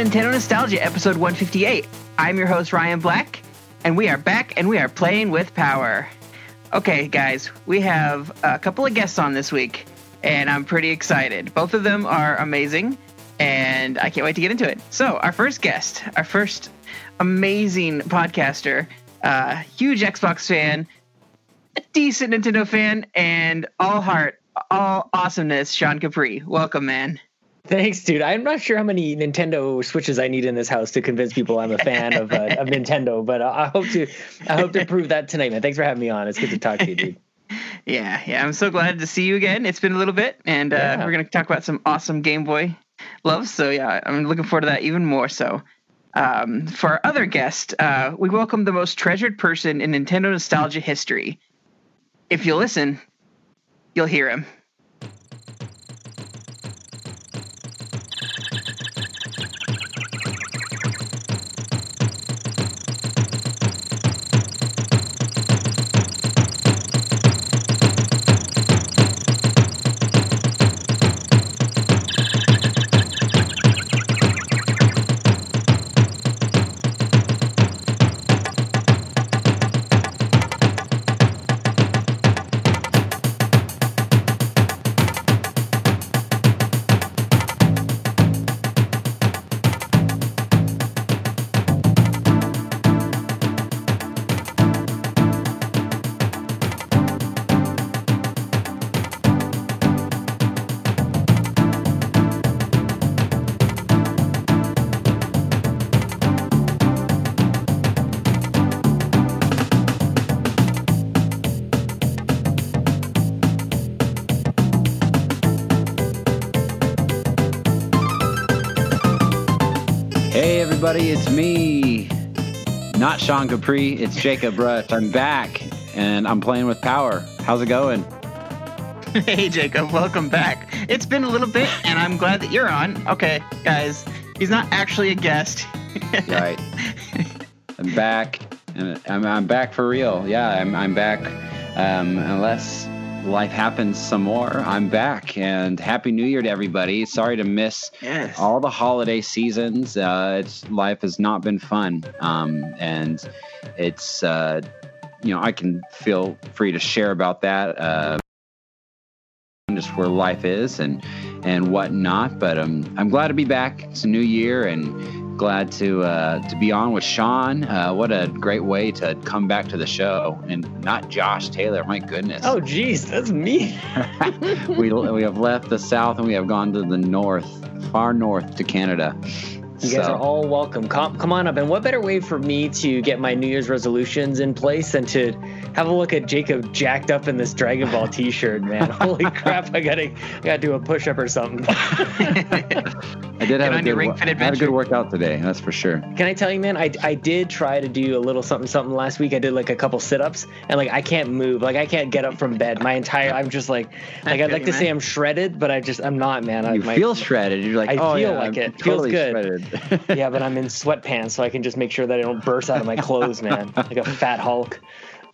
Nintendo Nostalgia, episode 158. I'm your host, Ryan Black, and we are back and we are playing with power. Okay, guys, we have a couple of guests on this week, and I'm pretty excited. Both of them are amazing, and I can't wait to get into it. So, our first guest, our first amazing podcaster, uh, huge Xbox fan, a decent Nintendo fan, and all heart, all awesomeness, Sean Capri. Welcome, man. Thanks, dude. I'm not sure how many Nintendo Switches I need in this house to convince people I'm a fan of uh, of Nintendo, but I hope to I hope to prove that tonight, man. Thanks for having me on. It's good to talk to you, dude. Yeah, yeah. I'm so glad to see you again. It's been a little bit, and uh, yeah. we're gonna talk about some awesome Game Boy love. So yeah, I'm looking forward to that even more. So. Um, for our other guest, uh, we welcome the most treasured person in Nintendo nostalgia history. If you listen, you'll hear him. Everybody. It's me, not Sean Capri. It's Jacob Rush. I'm back and I'm playing with power. How's it going? Hey, Jacob. Welcome back. It's been a little bit, and I'm glad that you're on. Okay, guys, he's not actually a guest. right. I'm back, and I'm, I'm back for real. Yeah, I'm, I'm back. Um, unless life happens some more. I'm back and happy new year to everybody. Sorry to miss yes. all the holiday seasons. Uh, it's life has not been fun. Um, and it's, uh, you know, I can feel free to share about that. Uh, just where life is and and whatnot. But um, I'm glad to be back. It's a new year and glad to uh, to be on with Sean. Uh, what a great way to come back to the show, and not Josh Taylor. My goodness. Oh, geez, that's me. we we have left the south and we have gone to the north, far north to Canada. You guys so. are all welcome. Come, come on up. And what better way for me to get my New Year's resolutions in place than to have a look at Jacob jacked up in this Dragon Ball T-shirt, man? Holy crap! I gotta, I gotta do a push-up or something. I did have a good, ring fit had a good workout today. That's for sure. Can I tell you, man? I, I did try to do a little something something last week. I did like a couple sit-ups, and like I can't move. Like I can't get up from bed. My entire, I'm just like, like I'd like to say I'm shredded, but I just I'm not, man. You I, feel shredded. You're like, I oh, feel yeah, like I'm it. Totally Feels good. yeah, but I'm in sweatpants, so I can just make sure that I don't burst out of my clothes, man, like a fat Hulk.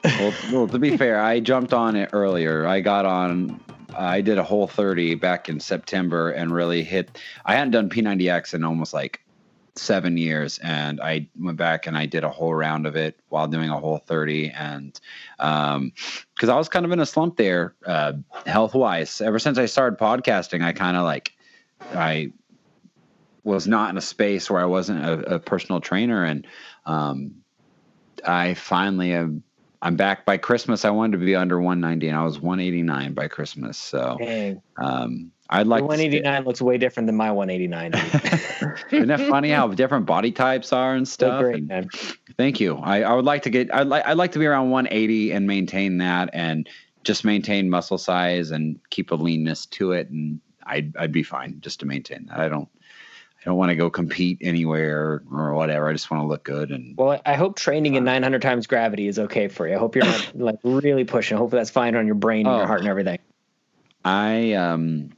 Well, well, to be fair, I jumped on it earlier. I got on. I did a whole 30 back in September and really hit. I hadn't done P90X in almost like seven years, and I went back and I did a whole round of it while doing a whole 30. And um, because I was kind of in a slump there, uh, health wise. Ever since I started podcasting, I kind of like I was not in a space where I wasn't a, a personal trainer, and um, I finally am. I'm back by Christmas. I wanted to be under 190, and I was 189 by Christmas. So, um, I'd like 189 looks way different than my 189. Isn't that funny how different body types are and stuff? Great, and thank you. I, I would like to get. I'd like. I'd like to be around 180 and maintain that, and just maintain muscle size and keep a leanness to it, and I'd I'd be fine just to maintain that. I don't don't want to go compete anywhere or whatever. I just want to look good. And well, I hope training in 900 times gravity is okay for you. I hope you're not like really pushing. Hopefully that's fine on your brain and oh, your heart and everything. I um,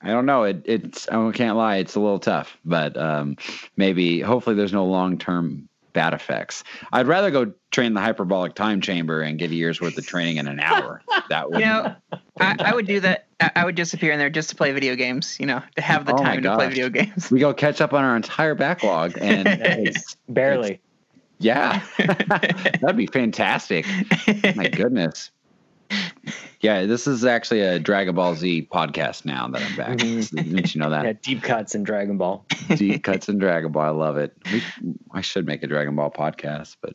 I don't know. It it's I can't lie. It's a little tough, but um, maybe hopefully there's no long term bad effects. I'd rather go train the hyperbolic time chamber and get a year's worth of training in an hour. That would, you know, I, I would do that I, I would disappear in there just to play video games. You know, to have the Oh time to play video games. We go catch up on our entire backlog, and it's, Barely. yeah, that'd be fantastic. My goodness. Yeah, this is actually a Dragon Ball Z podcast now that I'm back. Mhm. Didn't you know Yeah, that? deep cuts in Dragon Ball. Deep cuts in Dragon Ball. I love it. We, I should make a Dragon Ball podcast, but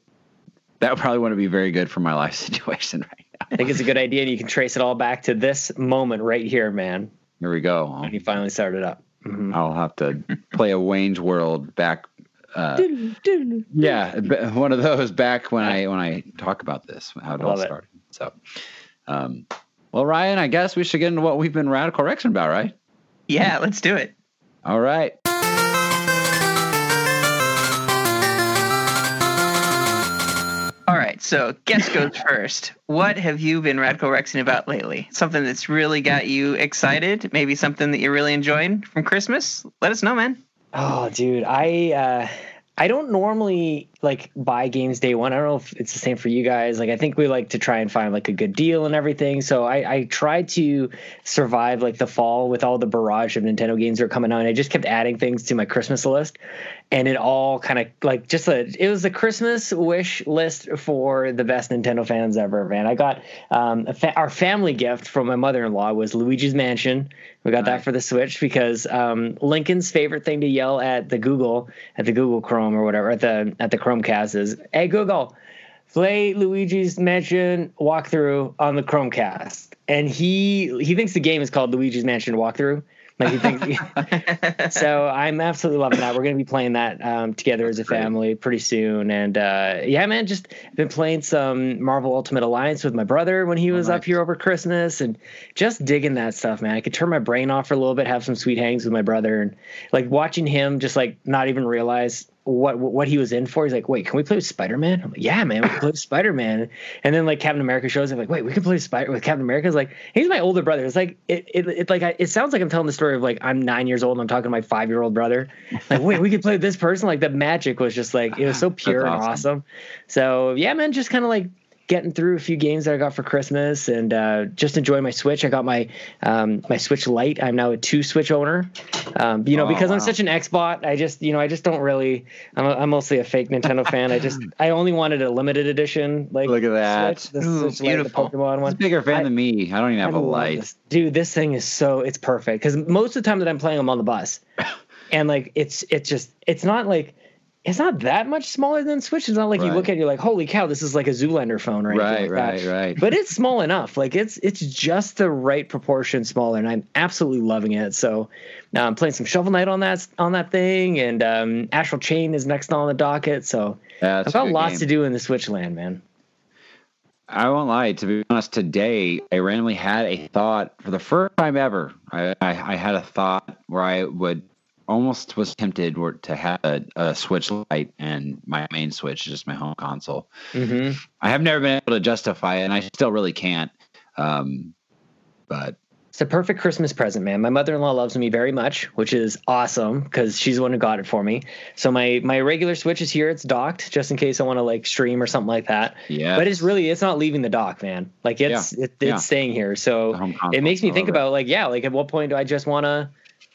that probably wouldn't be very good for my life situation right now. I think it's a good idea, and you can trace it all back to this moment right here, man. Here we go. When he finally started up. Mhm. I'll have to play a Wayne's World back. Uh, yeah, one of those back when I when I talk about this, how it all Love it. started. So, um, well, Ryan, I guess we should get into what we've been radical correction about, right? yeah, let's do it. All right. Right, so guess goes first. What have you been radical rexing about lately? Something that's really got you excited? Maybe something that you're really enjoying from Christmas? Let us know, man. Oh, dude, I uh, I don't normally like buy games day one. I don't know if it's the same for you guys. Like, I think we like to try and find like a good deal and everything. So I, I tried to survive like the fall with all the barrage of Nintendo games that are coming out. And I just kept adding things to my Christmas list, and it all kind of like just a it was a Christmas wish list for the best Nintendo fans ever. Man, I got um, a fa- our family gift from my mother in law was Luigi's Mansion. We got that Nice. for the Switch because um, Lincoln's favorite thing to yell at the Google at the Google Chrome or whatever at the at the Chromecast is, "Hey Google, play Luigi's Mansion walkthrough on the Chromecast." And he he thinks the game is called Luigi's Mansion Walkthrough. Like he thinks. so I'm absolutely loving that. We're going to be playing that um, together as a family pretty soon. And uh, yeah, man, just been playing some Marvel Ultimate Alliance with my brother when he Oh, was up here over Christmas, and just digging that stuff, man. I could turn my brain off for a little bit, have some sweet hangs with my brother, and like watching him just like not even realize what what he was in for. He's like, "Wait, can we play with Spider Man?" I'm like, "Yeah, man, we can play with Spider Man." And then like Captain America shows up, like, "Wait, we can play with Spider with Captain America." It's like he's my older brother. It's like it it, it like I, it sounds like I'm telling the story of like I'm nine years old and I'm talking to my five year old brother. Like, wait, we could play with this person. Like the magic was just like it was so pure and awesome. awesome. So yeah, man, just kind of like getting through a few games that I got for Christmas and uh, just enjoying my Switch. I got my um, my Switch Lite. I'm now a two Switch owner. Um, you know, Oh, because I'm such an Xbot, I just you know I just don't really. I'm, a, I'm mostly a fake Nintendo fan. I just I only wanted a limited edition. Like Look at that. Switch, Ooh, Switch Lite, beautiful. Pokemon one. a bigger fan I- than me. I don't even have a light. this. dude. This thing is so it's perfect because most of the time that I'm playing, I'm on the bus, and like it's it's just it's not like it's not that much smaller than Switch. It's not like you look at it, you're like, holy cow, this is like a Zoolander phone, right? Right, right, right. But it's small enough. Like it's it's just the right proportion smaller, and I'm absolutely loving it. So now I'm playing some Shovel Knight on that on that thing, and um, Astral Chain is next on the docket. So Yeah, I've got lots game. to do in the Switch land, man. I won't lie. To be honest, today I randomly had a thought for the first time ever. I, I, I had a thought where I would almost was tempted to have a, a Switch Lite and my main Switch, just my home console. hmm I have never been able to justify it, and I still really can't. Um, but It's a perfect Christmas present, man. My mother-in-law loves me very much, which is awesome because she's the one who got it for me. So my my regular Switch is here. It's docked just in case I want to like stream or something like that. yeah, But it's really it's not leaving the dock, man. Like it's it, it's yeah. staying here. So it makes me think about like yeah, like at what point do I just want a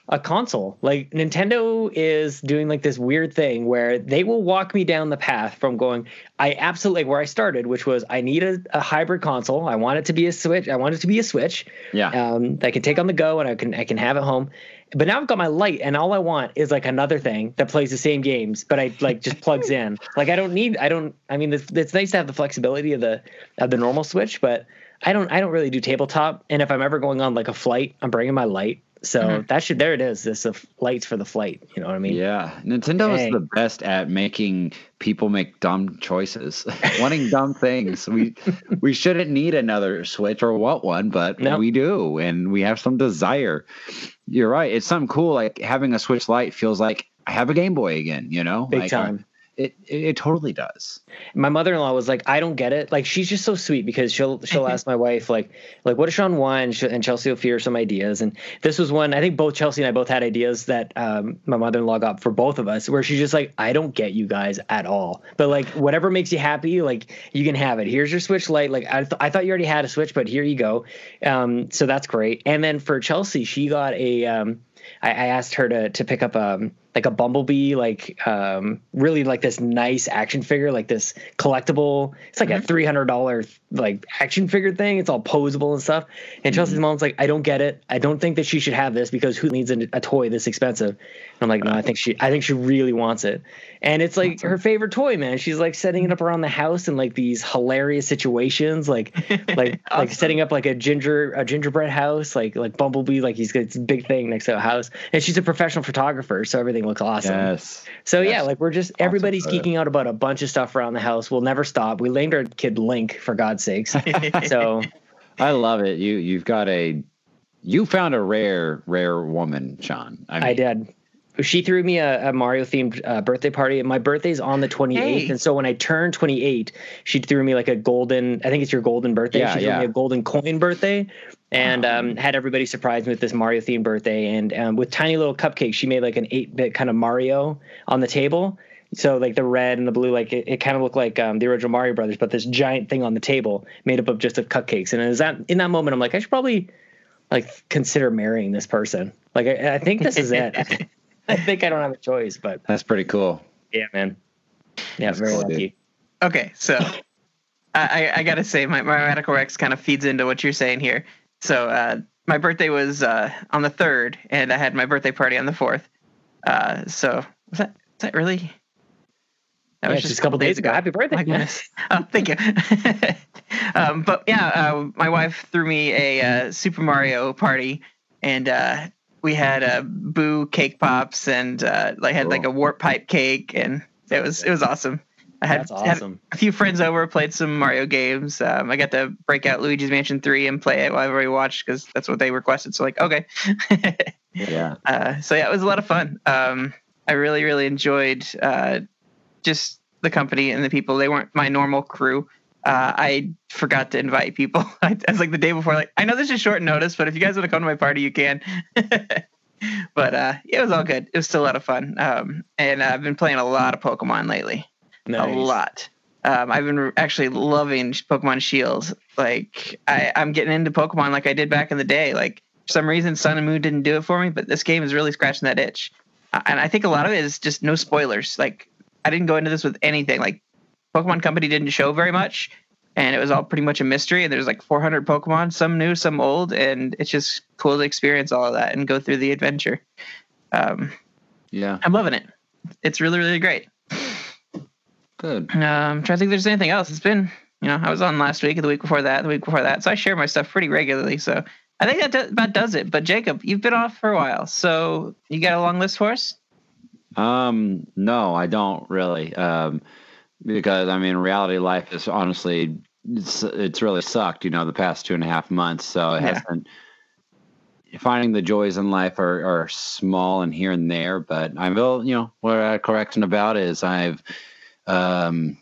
a console? Like Nintendo is doing like this weird thing where they will walk me down the path from going I absolutely like where I started, which was I need a, a hybrid console. I want it to be a Switch. I want it to be a Switch yeah, um, that I can take on the go and I can I can have at home. But now I've got my light, and all I want is like another thing that plays the same games, but I like just plugs in. Like I don't need I don't I mean it's, it's nice to have the flexibility of the of the normal Switch, but I don't I don't really do tabletop. And if I'm ever going on like a flight, I'm bringing my light. So Mhm. that should there it is. This the lights for the flight. You know what I mean? yeah. Nintendo is the best at making people make dumb choices, wanting dumb things. We we shouldn't need another Switch or what one, but No. we do, and we have some desire. You're right. It's something cool. Like having a Switch Lite feels like I have a Game Boy again. You know, Big like, time. It, it, it totally does. My mother-in-law was like, I don't get it. Like she's just so sweet because she'll she'll ask my wife like like what does Sean want, and Chelsea will fear some ideas. And this was one I think both Chelsea and I both had ideas that um, my mother-in-law got for both of us, where she's just like, I don't get you guys at all, but like whatever makes you happy, like you can have it. Here's your Switch light. Like I th- I thought you already had a Switch, but here you go. Um, so that's great. And then for Chelsea, she got a um, I, I asked her to to pick up um like a bumblebee like um really like this nice action figure like this collectible it's like mm-hmm. a $300 like action figure thing. It's all posable and stuff. And mm-hmm. chelsea's mom's like i don't get it. I don't think that she should have this because who needs a, a toy this expensive? And i'm like no i think she i think she really wants it. And it's like her favorite toy man. She's like setting it up around the house in like these hilarious situations like like awesome. like setting up like a ginger a gingerbread house like like bumblebee like he's got this big thing next to a house. And she's a professional photographer so everything looks awesome yes. So yes. yeah like we're just everybody's geeking out about a bunch of stuff around the house. We'll never stop. We named our kid link for god's sakes. So i love it. You you've got a you found a rare rare woman sean. I, mean, I did she threw me a, a Mario themed uh, birthday party. My birthday's on the 28th. Hey. And so when I turned 28, she threw me like a golden, I think it's your golden birthday. Yeah, she threw yeah. me a golden coin birthday and um, had everybody surprise me with this Mario themed birthday. And um, with tiny little cupcakes, she made like an 8 bit kind of Mario on the table. So like the red and the blue, like it, it kind of looked like um, the original Mario Brothers, but this giant thing on the table made up of just of cupcakes. And is that in that moment, I'm like, I should probably like consider marrying this person. Like I, I think this is it. I think I don't have a choice, but that's pretty cool. Yeah, man. Yeah, that's very cool, lucky. Dude. Okay, so I, I gotta say, my, my Radical Rex kind of feeds into what you're saying here. So uh, my birthday was uh, on the third, and I had my birthday party on the fourth. Uh, so was that was that really? That yeah, was just a couple days ago. ago. Happy birthday! My goodness. oh, thank you. um, but yeah, uh, my wife threw me a uh, Super Mario party, and uh, we had a uh, boo cake pops and uh, like had cool. like a warp pipe cake and it was it was awesome. I had, awesome. had a few friends over, played some Mario games. Um, I got to break out Luigi's Mansion three and play it while everybody watched because that's what they requested. So like, okay, yeah. Uh, so yeah, it was a lot of fun. Um, I really really enjoyed uh, just the company and the people. They weren't my normal crew uh, I forgot to invite people. I, was like the day before, like I know this is short notice, but if you guys want to come to my party, you can. but uh, yeah, it was all good. It was still a lot of fun. Um, and uh, I've been playing a lot of Pokemon lately. Nice. A lot. Um, I've been actually loving Pokemon Shield. Like I, I'm getting into Pokemon like I did back in the day. Like for some reason, Sun and Moon didn't do it for me, but this game is really scratching that itch. And I think a lot of it is just no spoilers. Like I didn't go into this with anything. Like Pokemon Company didn't show very much, and it was all pretty much a mystery. And there's like 400 Pokemon, some new, some old, and it's just cool to experience all of that and go through the adventure. Um, yeah, I'm loving it. It's really, really great. Good. Um, I'm trying to think if there's anything else. It's been, you know, I was on last week, and the week before that, the week before that, so I share my stuff pretty regularly. So I think that do- about does it. But Jacob, you've been off for a while, so you got a long list for us? Um, no, I don't really. Um, because I mean, reality life is honestly it's, it's really sucked. You know, the past two and a half months. So it yeah. hasn't. Finding the joys in life are, are small and here and there, but I will, you know, what I'm correcting about is I've um,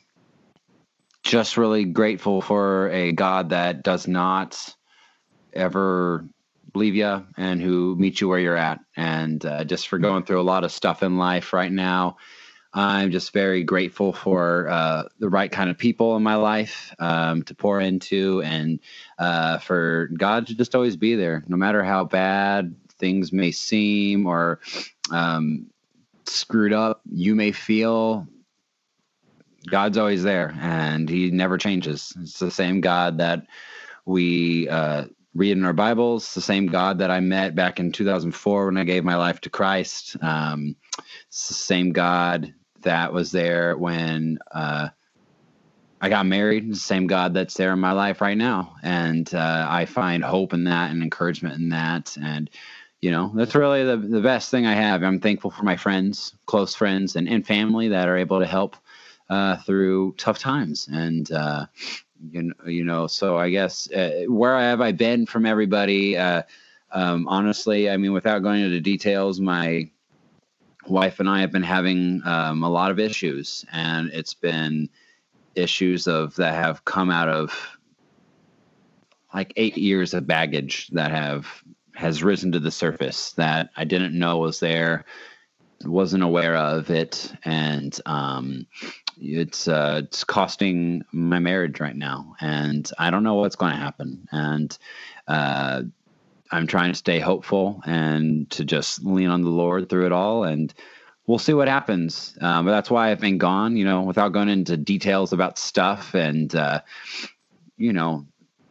just really grateful for a God that does not ever leave you and who meets you where you're at. And uh, just for going through a lot of stuff in life right now, I'm just very grateful for uh, the right kind of people in my life um, to pour into and uh, for God to just always be there, no matter how bad things may seem or um, screwed up you may feel. God's always there and he never changes. It's the same God that we uh, read in our Bibles, the same God that I met back in 2004 when I gave my life to Christ. Um, it's the same God that was there when uh, I got married. The same God that's there in my life right now, and uh, I find hope in that and encouragement in that. And you know, that's really the the best thing I have. I'm thankful for my friends, close friends, and, and family that are able to help uh, through tough times. And uh, you know, you know, so I guess uh, where have I been from everybody? Uh, um, honestly, I mean, without going into details, my wife and I have been having um, a lot of issues, and it's been issues of that have come out of like eight years of baggage that have has risen to the surface that I didn't know was there, wasn't aware of it, and um, it's uh, it's costing my marriage right now, and I don't know what's going to happen, and uh, I'm trying to stay hopeful and to just lean on the Lord through it all, and we'll see what happens. Um, but that's why I've been gone, you know, without going into details about stuff, and uh, you know,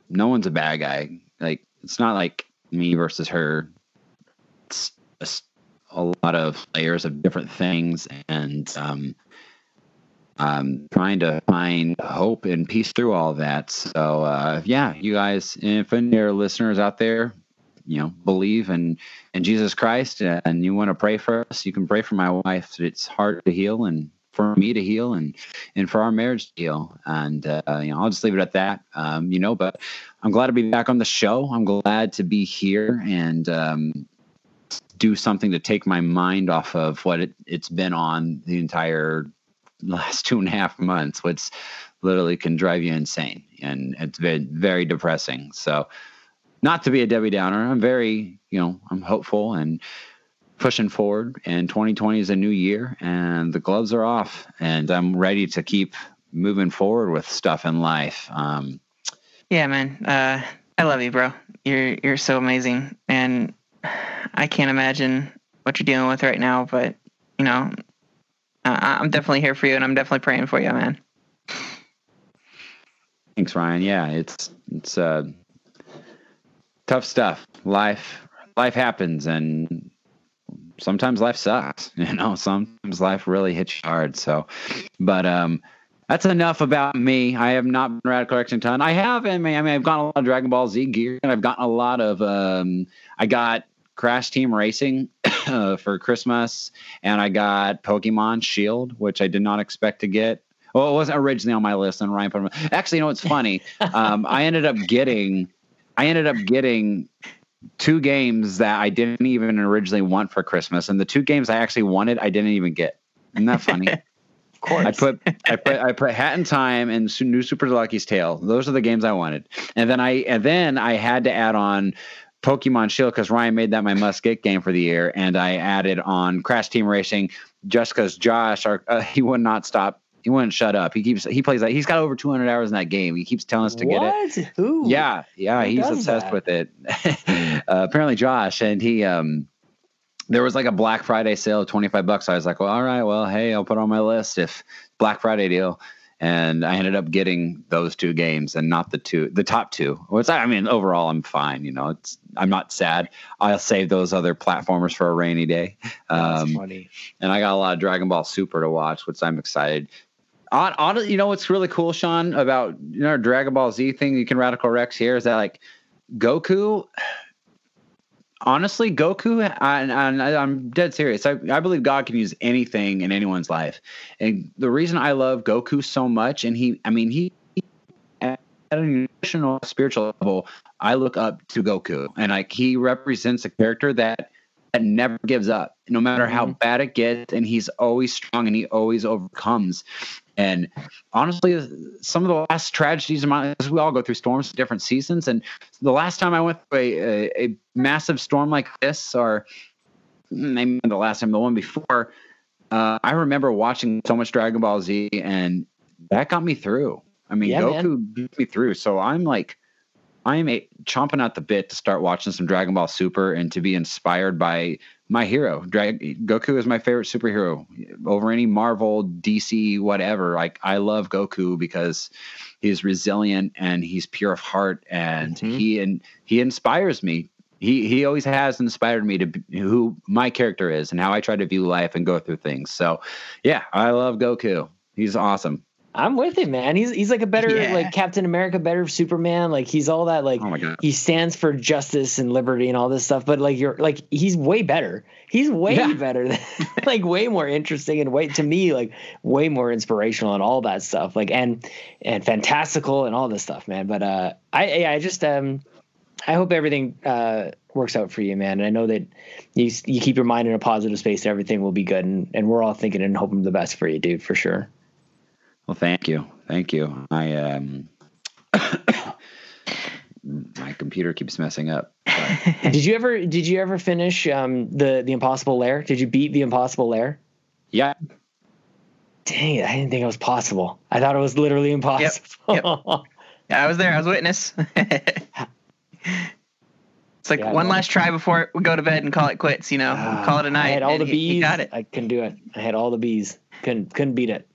no one's a bad guy. Like it's not like me versus her. It's a, a lot of layers of different things, and um, I'm trying to find hope and peace through all that. So uh, yeah, you guys, if any of your listeners out there, you know, believe in in Jesus Christ and you want to pray for us, you can pray for my wife. It's hard to heal and for me to heal and and for our marriage to heal. And uh, you know, I'll just leave it at that. Um, you know, but I'm glad to be back on the show. I'm glad to be here and um, do something to take my mind off of what it, it's been on the entire last two and a half months, which literally can drive you insane. And it's been very depressing. So, not to be a Debbie Downer, I'm very, you know, I'm hopeful and pushing forward. And 2020 is a new year, and the gloves are off, and I'm ready to keep moving forward with stuff in life. Um, yeah, man. Uh, I love you, bro. You're you're so amazing, and I can't imagine what you're dealing with right now. But you know, I'm definitely here for you, and I'm definitely praying for you, man. Thanks, Ryan. Yeah, it's it's uh, tough stuff. Life life happens, and sometimes life sucks. You know, sometimes life really hits you hard. So, but um, that's enough about me. I have not been Radical Correction ton. I have, I mean, I mean, I've gotten a lot of Dragon Ball Z gear, and I've gotten a lot of. Um, I got Crash Team Racing uh, for Christmas, and I got Pokemon Shield, which I did not expect to get. Well, it wasn't originally on my list, and Ryan put them. Actually, you know what's funny? um, I ended up getting, I ended up getting two games that I didn't even originally want for Christmas, and the two games I actually wanted, I didn't even get. Isn't that funny? of course. I put I put I put Hat in Time and New Super Lucky's Tale. Those are the games I wanted, and then I and then I had to add on Pokemon Shield because Ryan made that my must get game for the year, and I added on Crash Team Racing just because Josh, our, uh, he would not stop. He wouldn't shut up. He keeps he plays that. He's got over 200 hours in that game. He keeps telling us to what? get it. Who? Yeah, yeah, Who he's obsessed that? with it. uh, apparently, Josh, and he um, there was like a Black Friday sale of 25 bucks. I was like, well, all right, well, hey, I'll put it on my list if Black Friday deal. And I ended up getting those two games and not the two, the top two. Which I mean, overall, I'm fine. You know, it's I'm not sad. I'll save those other platformers for a rainy day. That's Um, funny. and I got a lot of Dragon Ball Super to watch, which I'm excited. On, on you know what's really cool, Sean, about you know our Dragon Ball Z thing. You can radical Rex here is that like Goku. Honestly, Goku, and I'm dead serious. I, I believe God can use anything in anyone's life, and the reason I love Goku so much, and he, I mean, he at an emotional, spiritual level, I look up to Goku, and like he represents a character that that never gives up, no matter how Mhm. bad it gets, and he's always strong and he always overcomes. And honestly, some of the last tragedies of my life, we all go through storms different seasons. And the last time I went through a, a, a massive storm like this, or maybe the last time, the one before, uh, I remember watching so much Dragon Ball Z, and that got me through. I mean, Yeah, Goku beat me through. So I'm like, I'm a, chomping at the bit to start watching some Dragon Ball Super and to be inspired by my hero. Drag- Goku is my favorite superhero over any Marvel, DC, whatever. Like I love Goku because he's resilient and he's pure of heart, and Mhm. he and he inspires me. He he always has inspired me to be who my character is and how I try to view life and go through things. So, yeah, I love Goku. He's awesome. I'm with him, man. He's he's like a better Yeah. like Captain America, better Superman. Like he's all that like Oh my god. he stands for justice and liberty and all this stuff. But like you're like he's way better. He's way Yeah. better than like way more interesting and way to me like way more inspirational and all that stuff. Like and and fantastical and all this stuff, man. But uh I yeah, I just um I hope everything uh works out for you, man. And I know that you you keep your mind in a positive space, everything will be good. And, and we're all thinking and hoping the best for you, dude, for sure. Well, thank you, thank you. I um, my computer keeps messing up. did you ever did you ever finish um, the the Impossible Lair? Did you beat the Impossible Lair? Yeah. Dang it! I didn't think it was possible. I thought it was literally impossible. Yep. Yep. yeah, I was there. I was witness. It's like yeah, one last try before we go to bed and call it quits. You know, uh, call it a night. I had all the he, bees. He got it. I couldn't do it. I had all the bees. Couldn't couldn't beat it.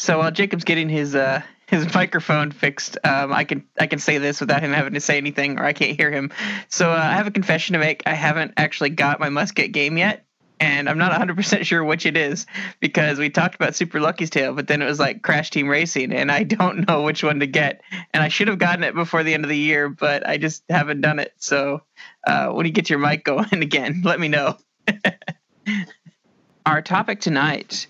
So while Jacob's getting his uh, his microphone fixed, um, I can I can say this without him having to say anything, or I can't hear him. So uh, I have a confession to make. I haven't actually got my musket game yet and I'm not 100% sure which it is because we talked about Super Lucky's Tale, but then it was like Crash Team Racing, and I don't know which one to get. And I should have gotten it before the end of the year, but I just haven't done it. So uh, when you get your mic going again, let me know. Our topic tonight.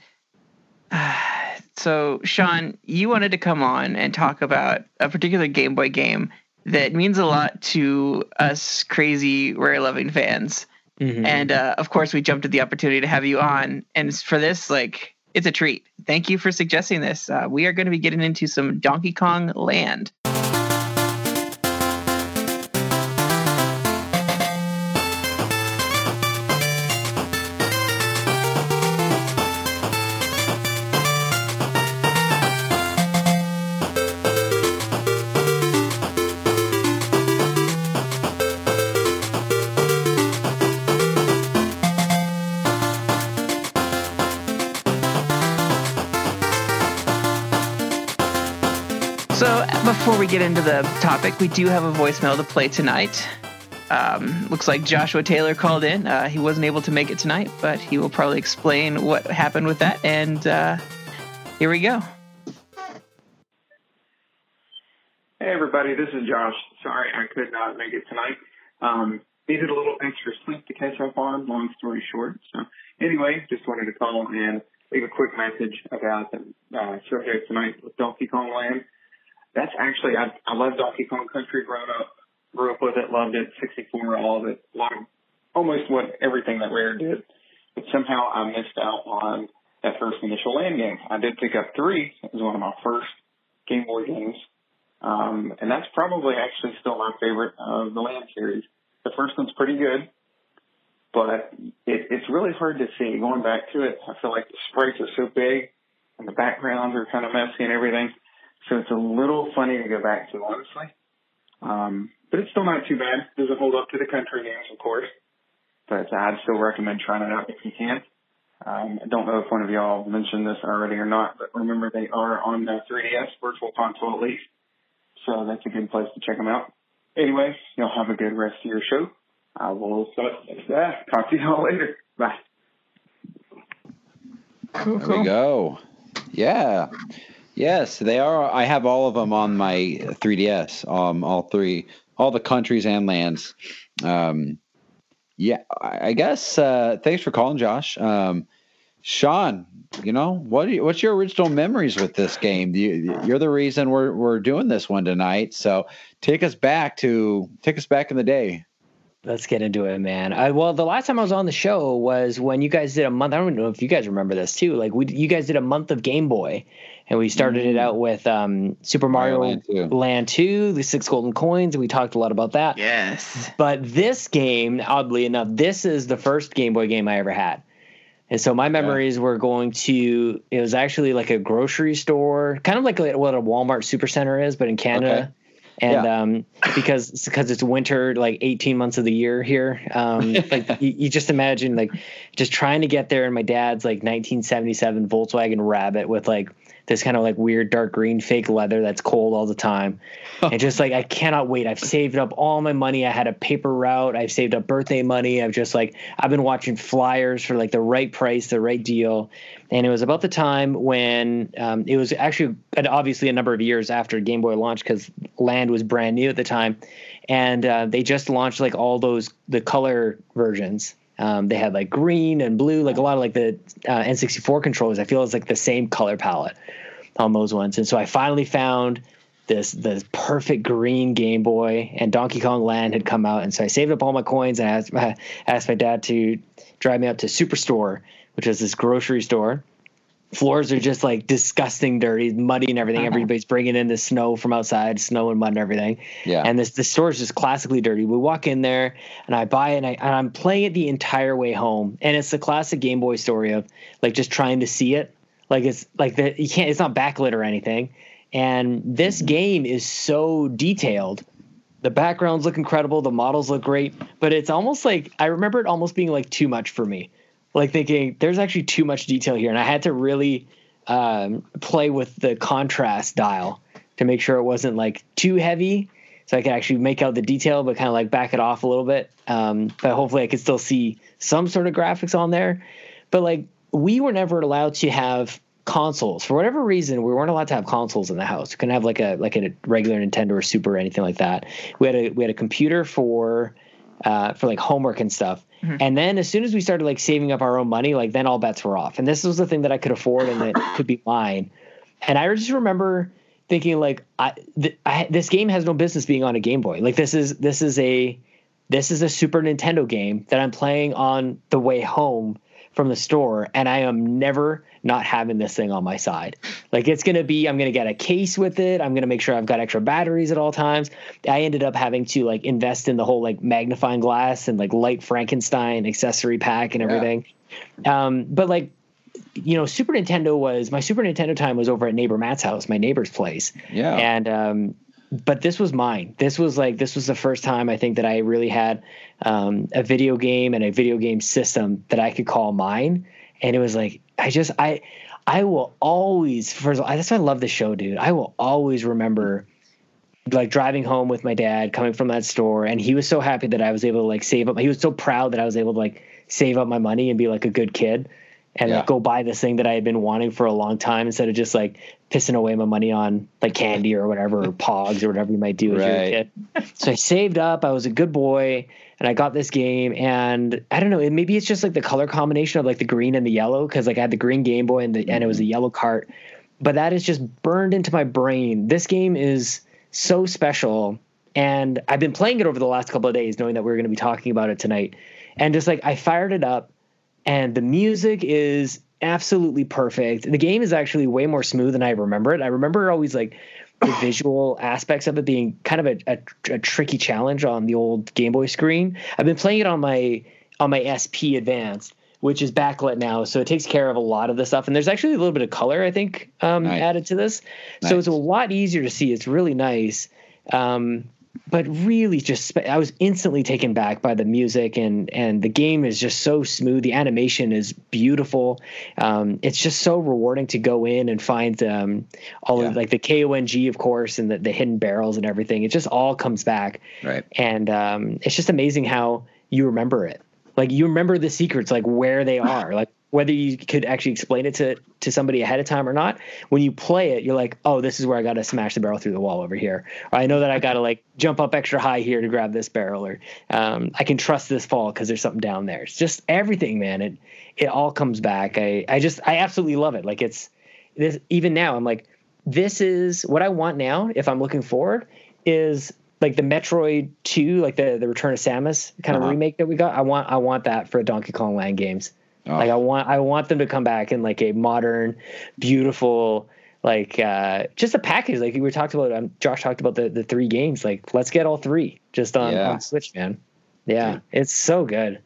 so, Sean, you wanted to come on and talk about a particular Game Boy game that means a lot to us crazy rare loving fans. Mm-hmm. And uh, of course, we jumped at the opportunity to have you on. And for this, like, it's a treat. Thank you for suggesting this. Uh, we are going to be getting into some Donkey Kong Land. Get into the topic, we do have a voicemail to play tonight. Um, looks like Joshua Taylor called in. Uh, he wasn't able to make it tonight, but he will probably explain what happened with that. And uh, here we go. Hey, everybody, this is Josh. Sorry I could not make it tonight. Um, needed a little extra sleep to catch up on, long story short. So, anyway, just wanted to call and leave a quick message about the uh, show here tonight with Donkey Kong Land that's actually I I love Donkey Kong Country growing up. Grew up with it, loved it, 64, all of it, of, almost what everything that Rare did. But somehow I missed out on that first initial land game. I did pick up three. It was one of my first Game Boy games. Um, and that's probably actually still my favorite of the land series. The first one's pretty good, but it, it's really hard to see. Going back to it, I feel like the sprites are so big and the backgrounds are kind of messy and everything. So it's a little funny to go back to, honestly. Um, but it's still not too bad. It Doesn't hold up to the country games, of course. But I'd still recommend trying it out if you can. Um, I don't know if one of y'all mentioned this already or not, but remember they are on the 3DS Virtual Console at least. So that's a good place to check them out. Anyway, y'all have a good rest of your show. I will talk to y'all later. Bye. There we go. Yeah. Yes, they are. I have all of them on my 3DS. Um, all three, all the countries and lands. Um, yeah, I guess. Uh, thanks for calling, Josh. Um, Sean, you know what? You, what's your original memories with this game? You, are the reason we're we're doing this one tonight. So take us back to take us back in the day. Let's get into it, man. I, well, the last time I was on the show was when you guys did a month. I don't know if you guys remember this too. Like we, you guys did a month of Game Boy, and we started it out with um, Super Mario, Mario Land, 2. Land 2, the six golden coins, and we talked a lot about that. Yes. But this game, oddly enough, this is the first Game Boy game I ever had. And so my memories yeah. were going to it was actually like a grocery store, kind of like what a Walmart supercenter is, but in Canada. Okay and yeah. um, because because it's winter like 18 months of the year here um, like you, you, just imagine like just trying to get there in my dad's like 1977 volkswagen rabbit with like this kind of like weird dark green fake leather that's cold all the time. and just like I cannot wait. I've saved up all my money. I had a paper route. I've saved up birthday money. I've just like I've been watching flyers for like the right price, the right deal. And it was about the time when um, it was actually obviously a number of years after Game Boy launched because Land was brand new at the time, and uh, they just launched like all those the color versions um, they had like green and blue, like a lot of like the uh, N64 controllers. I feel it's like the same color palette on those ones. And so I finally found this this perfect green Game Boy, and Donkey Kong Land had come out, and so I saved up all my coins and asked, I asked my dad to drive me up to Superstore, which is this grocery store. Floors are just like disgusting, dirty, muddy, and everything. Uh-huh. Everybody's bringing in the snow from outside, snow and mud and everything. Yeah. And this the store is just classically dirty. We walk in there, and I buy it, and, I, and I'm playing it the entire way home. And it's the classic Game Boy story of like just trying to see it. Like it's like that you can't. It's not backlit or anything and this mm-hmm. game is so detailed. The backgrounds look incredible, the models look great, but it's almost like I remember it almost being like too much for me. Like thinking there's actually too much detail here, and I had to really um, play with the contrast dial to make sure it wasn't like too heavy, so I could actually make out the detail, but kind of like back it off a little bit. Um, but hopefully, I could still see some sort of graphics on there. But like we were never allowed to have consoles for whatever reason we weren't allowed to have consoles in the house we couldn't have like a like a regular nintendo or super or anything like that we had a we had a computer for uh, for like homework and stuff. Mm-hmm. and then as soon as we started like saving up our own money like then all bets were off. And this was the thing that i could afford and that could be mine. And i just remember thinking like I, th- I this game has no business being on a game boy. Like this is this is a this is a super nintendo game that i'm playing on the way home from the store and i am never not having this thing on my side. Like it's going to be, I'm going to get a case with it. I'm going to make sure I've got extra batteries at all times. I ended up having to like invest in the whole like magnifying glass and like light Frankenstein accessory pack and everything. Yeah. Um, but like, you know, Super Nintendo was my Super Nintendo time was over at neighbor Matt's house, my neighbor's place. Yeah. And, um, but this was mine. This was like this was the first time I think that I really had um, a video game and a video game system that I could call mine, and it was like I just I I will always first of all that's why I love the show, dude. I will always remember like driving home with my dad coming from that store and he was so happy that I was able to like save up he was so proud that I was able to like save up my money and be like a good kid and yeah. like go buy this thing that I had been wanting for a long time instead of just like pissing away my money on like candy or whatever or pogs or whatever you might do as right. you're a kid. So I saved up, I was a good boy and I got this game, and I don't know, maybe it's just like the color combination of like the green and the yellow, because like I had the green Game Boy and the and it was a mm-hmm. yellow cart, but that is just burned into my brain. This game is so special, and I've been playing it over the last couple of days, knowing that we are going to be talking about it tonight, and just like I fired it up, and the music is absolutely perfect. The game is actually way more smooth than I remember it. I remember always like the visual aspects of it being kind of a, a, a, tricky challenge on the old Game Boy screen. I've been playing it on my on my SP Advanced, which is backlit now, so it takes care of a lot of the stuff. And there's actually a little bit of color, I think, um, nice. added to this, nice. so it's a lot easier to see. It's really nice. Um, but really just I was instantly taken back by the music and and the game is just so smooth. The animation is beautiful. Um, it's just so rewarding to go in and find um, all yeah. of like the KONG, of course, and the, the hidden barrels and everything. It just all comes back. Right. And um, it's just amazing how you remember it. Like you remember the secrets, like where they are, like whether you could actually explain it to to somebody ahead of time or not when you play it you're like oh this is where i got to smash the barrel through the wall over here or i know that i got to like jump up extra high here to grab this barrel or um, i can trust this fall because there's something down there it's just everything man it it all comes back i i just i absolutely love it like it's this even now i'm like this is what i want now if i'm looking forward is like the Metroid 2, like the the Return of Samus kind of uh-huh. remake that we got. I want I want that for Donkey Kong Land games. Oh. Like I want I want them to come back in like a modern, beautiful, like uh, just a package. Like we were talked about. Um, Josh talked about the the three games. Like let's get all three just on, yeah. on Switch, man. Yeah, Dude. it's so good.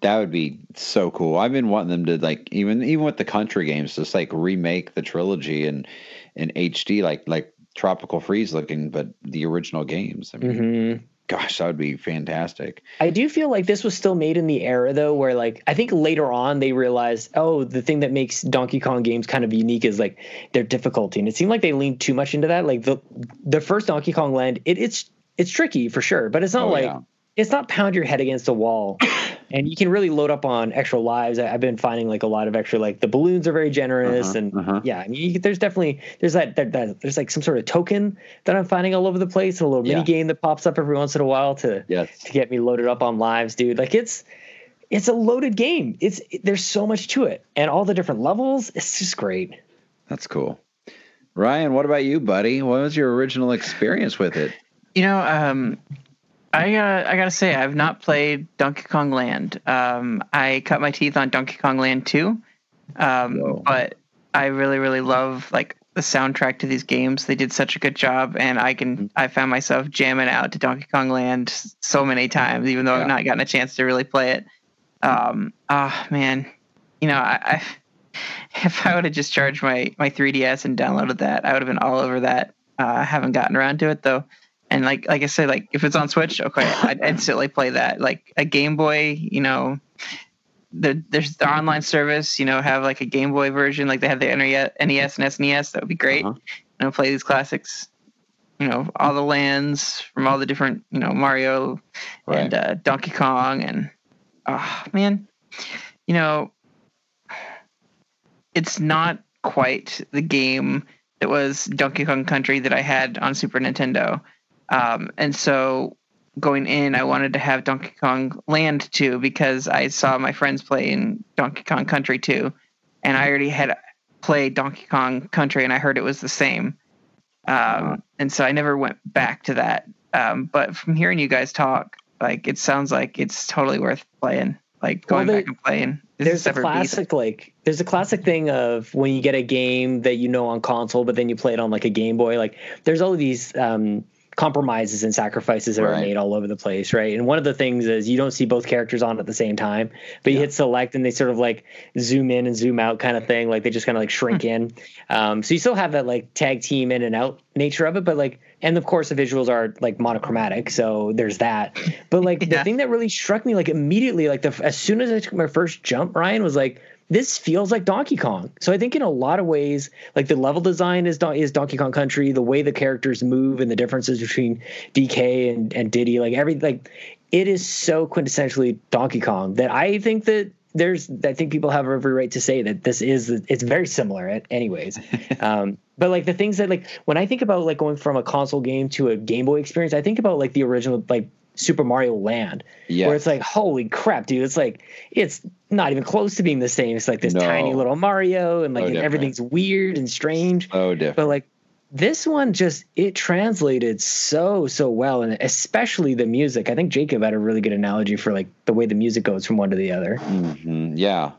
That would be so cool. I've been wanting them to like even even with the country games, just like remake the trilogy in in HD, like like Tropical Freeze looking, but the original games. I mean, mm-hmm gosh, that would be fantastic. I do feel like this was still made in the era though, where like I think later on they realized, oh, the thing that makes Donkey Kong games kind of unique is like their difficulty, and it seemed like they leaned too much into that. Like the the first Donkey Kong Land, it, it's it's tricky for sure, but it's not oh, like yeah. it's not pound your head against a wall and you can really load up on extra lives. I, have been finding like a lot of extra like the balloons are very generous, uh-huh, and uh-huh. yeah, I mean you, there's definitely there's that, that, that, there's like some sort of token that I'm finding all over the place, a little yeah. mini game that pops up every once in a while to yes. to get me loaded up on lives, dude. Like it's it's a loaded game. It's it, there's so much to it, and all the different levels. It's just great. That's cool. Ryan, what about you, buddy? What was your original experience with it? You know, um, I gotta, I gotta say, I've not played Donkey Kong Land. Um, I cut my teeth on Donkey Kong Land 2, um, but I really, really love like the soundtrack to these games. They did such a good job, and I can, mm-hmm. I found myself jamming out to Donkey Kong Land so many times, even though yeah. I've not gotten a chance to really play it. Um, oh man, you know, I, I if I would have just charged my my 3ds and downloaded that, I would have been all over that. Uh, I haven't gotten around to it though and like like I said, like if it's on Switch, okay, I'd instantly play that. Like a Game Boy, you know, the, there's the online service, you know, have like a Game Boy version, like they have the NES and SNES. That would be great. Uh-huh. And I'll play these classics, you know, all the lands from all the different, you know, Mario right. and uh, Donkey Kong, and oh man, you know, it's not quite the game that was Donkey Kong Country that I had on Super Nintendo. Um, and so going in, I wanted to have Donkey Kong Land 2 because I saw my friends play in Donkey Kong Country 2, and I already had played Donkey Kong Country and I heard it was the same. Um, and so I never went back to that. Um, but from hearing you guys talk, like it sounds like it's totally worth playing. Like going well, back and playing. There's a classic beat. like there's a classic thing of when you get a game that you know on console, but then you play it on like a Game Boy. Like there's all of these um, compromises and sacrifices that right. are made all over the place, right? And one of the things is you don't see both characters on at the same time, but you hit select and they sort of like zoom in and zoom out kind of thing. Like they just kind of like shrink hmm. in. Um, so you still have that like tag team in and out nature of it, but like, and of course the visuals are like monochromatic, so there's that. But like yeah. the thing that really struck me like immediately, like the as soon as I took my first jump, Ryan was like this feels like Donkey Kong. So I think in a lot of ways, like the level design is is Donkey Kong Country, the way the characters move and the differences between DK and, and Diddy, like every like it is so quintessentially Donkey Kong that I think that there's I think people have every right to say that this is it's very similar anyways. um, but like the things that like when I think about like going from a console game to a Game Boy experience, I think about like the original like Super Mario Land, where it's like, holy crap, dude! It's like it's not even close to being the same. It's like this no. tiny little Mario, and like and everything's weird and strange. Oh, different. But like this one, just it translated so so well, and especially the music. I think Jacob had a really good analogy for like the way the music goes from one to the other. Mm-hmm. Yeah,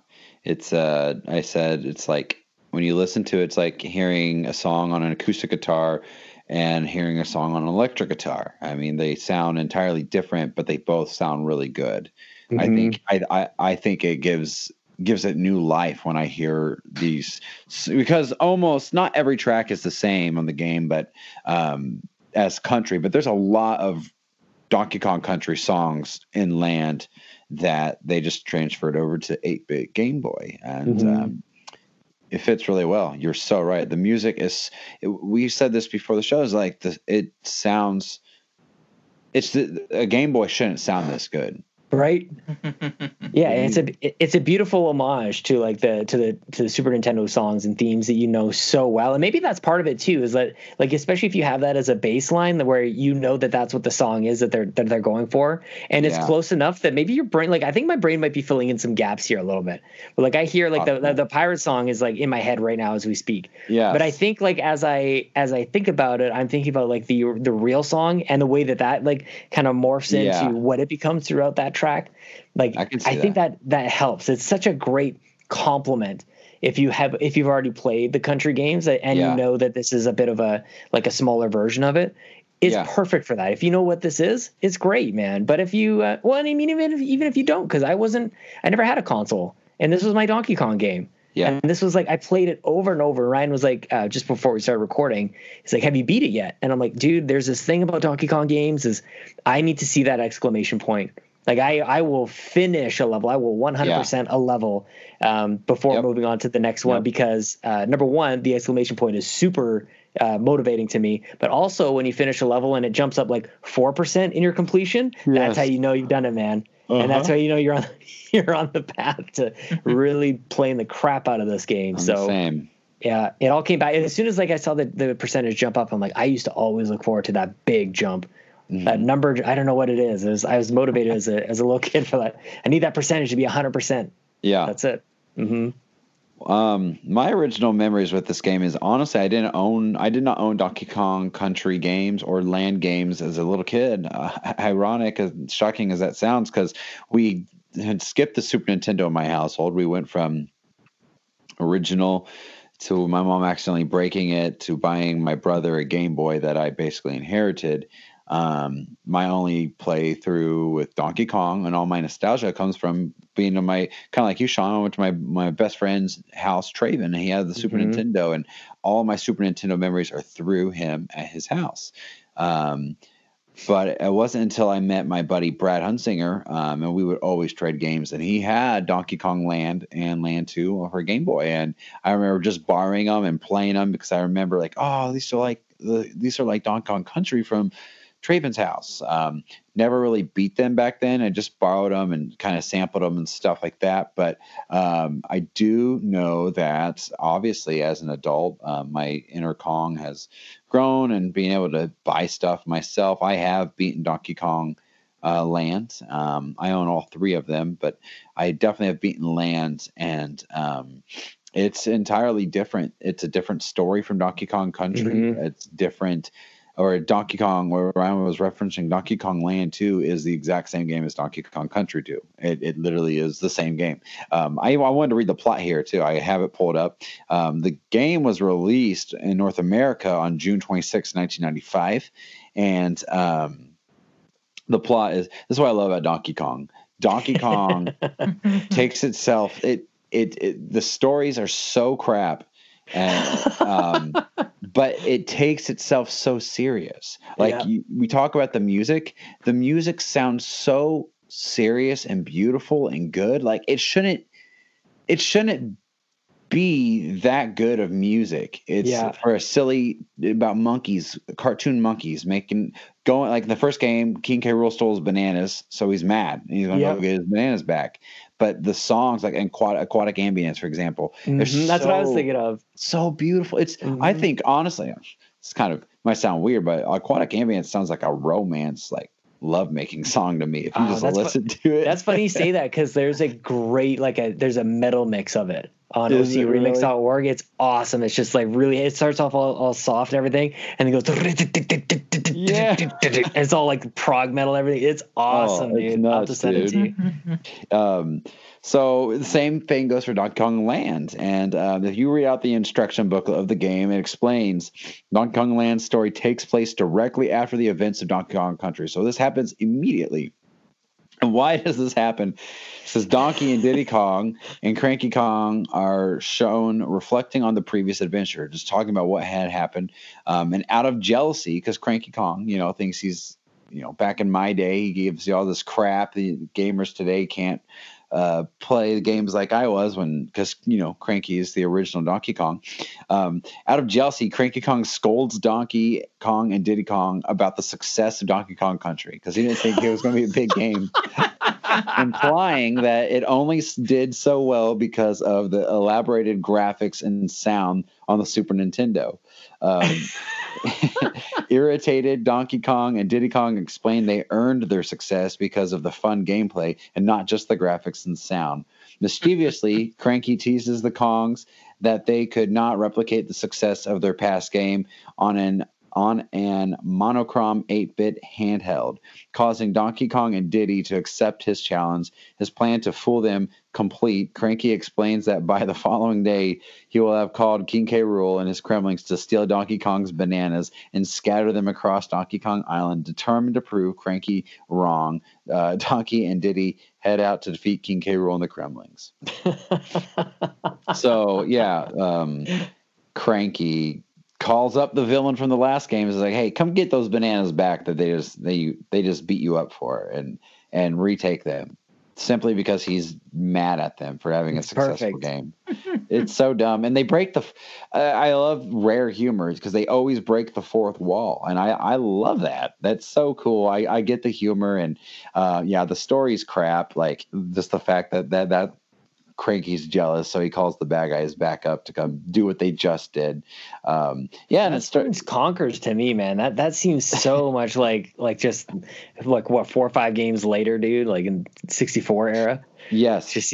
it's uh, I said it's like when you listen to it, it's like hearing a song on an acoustic guitar and hearing a song on an electric guitar. I mean, they sound entirely different, but they both sound really good. Mm-hmm. I think I, I I think it gives gives it new life when I hear these because almost not every track is the same on the game, but um, as country, but there's a lot of Donkey Kong Country songs in Land that they just transferred over to 8-bit Game Boy, and mm-hmm. um, it fits really well. You're so right. The music is. It, we said this before the show. Is like the. It sounds. It's the a Game Boy shouldn't sound this good right? Yeah it's a mm. it's a beautiful homage to like the to the to the super nintendo songs and themes that you know so well and maybe that's part of it too is that like especially if you have that as a baseline where you know that that's what the song is that they're that they're going for and it's yeah. close enough that maybe your brain like i think my brain might be filling in some gaps here a little bit. But like i hear like the, the, the pirate song is like in my head right now as we speak. Yeah but i think like as i as i think about it i'm thinking about like the the real song and the way that that like kind of morphs into yeah. what it becomes throughout that track. Like I, I think that. that that helps. It's such a great compliment if you have if you've already played the country games and yeah. you know that this is a bit of a like a smaller version of it it's yeah. perfect for that if you know what this is it's great man but if you uh, well i mean even if, even if you don't because i wasn't i never had a console and this was my donkey kong game yeah. And this was like I played it over and over. Ryan was like, uh, just before we started recording, he's like, "Have you beat it yet?" And I'm like, "Dude, there's this thing about Donkey Kong games is I need to see that exclamation point. Like I, I will finish a level. I will 100% yeah. a level um, before yep. moving on to the next one yep. because uh, number one, the exclamation point is super uh, motivating to me. But also, when you finish a level and it jumps up like four percent in your completion, yes. that's how you know you've done it, man. Uh-huh. And that's uh-huh. how you know you're on you're on the path to really playing the crap out of this game. I'm so same. Yeah, it all came back as soon as like I saw the the percentage jump up. I'm like, I used to always look forward to that big jump. Mm-hmm. That number, I don't know what it is. It was, I was motivated as a as a little kid for that. I need that percentage to be 100. percent Yeah, that's it. Mm-hmm. Um, my original memories with this game is honestly, I didn't own, I did not own Donkey Kong Country games or land games as a little kid. Uh, ironic, and shocking as that sounds, because we had skipped the Super Nintendo in my household. We went from original to my mom accidentally breaking it to buying my brother a Game Boy that I basically inherited. Um, my only playthrough with Donkey Kong and all my nostalgia comes from being in my kind of like you, Sean. I went to my my best friend's house, Traven, and he had the Super Mhm. Nintendo, and all my Super Nintendo memories are through him at his house. Um, but it wasn't until I met my buddy Brad Hunsinger, um, and we would always trade games. And he had Donkey Kong Land and Land Two for Game Boy, and I remember just borrowing them and playing them because I remember like, oh, these are like the these are like Donkey Kong Country from Traven's house. Um, never really beat them back then. I just borrowed them and kind of sampled them and stuff like that. But um, I do know that obviously as an adult, um, my inner Kong has grown and being able to buy stuff myself. I have beaten Donkey Kong uh, Land. Um, I own all three of them, but I definitely have beaten Land and. Um, it's entirely different. It's a different story from Donkey Kong Country. Mhm. It's different or Donkey Kong, where Ryan was referencing Donkey Kong Land 2 is the exact same game as Donkey Kong Country 2. It, it literally is the same game. Um, I, I wanted to read the plot here too. I have it pulled up. Um, the game was released in North America on June 26, 1995. And um, the plot is this is what I love about Donkey Kong. Donkey Kong takes itself, it, it, it, the stories are so crap. And, um, but it takes itself so serious. Like Yeah. you, we talk about the music, the music sounds so serious and beautiful and good. Like it shouldn't, it shouldn't be that good of music. It's Yeah. for a silly about monkeys, cartoon monkeys making going like the first game. King K. Rool stole his bananas, so he's mad and he's gonna Yep. go get his bananas back. But the songs like aquatic, aquatic ambience, for example, Mhm, That's what I was thinking of. so beautiful. It's I Mhm. think honestly, it's kind of might sound weird, but aquatic ambience sounds like a romance, like love making song to me. If you Oh, just that's fu- listen to it, That's funny you say that because there's a great like a there's a metal mix of it on it really? ocremix.org. It's awesome. It's just like really it starts off all, all soft and everything and then goes Yeah. and it's all like prog metal and everything. It's awesome, Oh, it's dude. I'll have to nuts, send it to you. Um, so the same thing goes for Donkey Kong Land. And um, if you read out the instruction booklet of the game, it explains Donkey Kong Land's story takes place directly after the events of Donkey Kong Country. So this happens immediately. Why does this happen? It says Donkey and Diddy Kong and Cranky Kong are shown reflecting on the previous adventure, just talking about what had happened. Um, and out of jealousy, because Cranky Kong, you know, thinks he's, you know, back in my day, he gives you all this crap. The gamers today can't uh, play the games like I was when, because you know, Cranky is the original Donkey Kong. Um, out of jealousy, Cranky Kong scolds Donkey Kong and Diddy Kong about the success of Donkey Kong Country because he didn't think it was going to be a big game, implying that it only did so well because of the elaborated graphics and sound on the Super Nintendo. Um, irritated, Donkey Kong and Diddy Kong explained they earned their success because of the fun gameplay and not just the graphics and sound. Mischievously, Cranky teases the Kongs that they could not replicate the success of their past game on an on an monochrome 8-bit handheld, causing Donkey Kong and Diddy to accept his challenge. His plan to fool them complete. Cranky explains that by the following day, he will have called King K. Rool and his Kremlings to steal Donkey Kong's bananas and scatter them across Donkey Kong Island, determined to prove Cranky wrong. Uh, Donkey and Diddy head out to defeat King K. Rool and the Kremlings. so yeah, um, Cranky calls up the villain from the last game. Is like, hey, come get those bananas back that they just they they just beat you up for, and and retake them simply because he's mad at them for having a successful perfect. game. it's so dumb, and they break the. Uh, I love Rare humor because they always break the fourth wall, and I I love that. That's so cool. I I get the humor, and uh, yeah, the story's crap. Like just the fact that that that Cranky's jealous, so he calls the bad guys back up to come do what they just did. Um, yeah, and That it starts. Conker's to me, man. That that seems so much like like just like what four or five games later, dude. Like in '64 era. Yes, just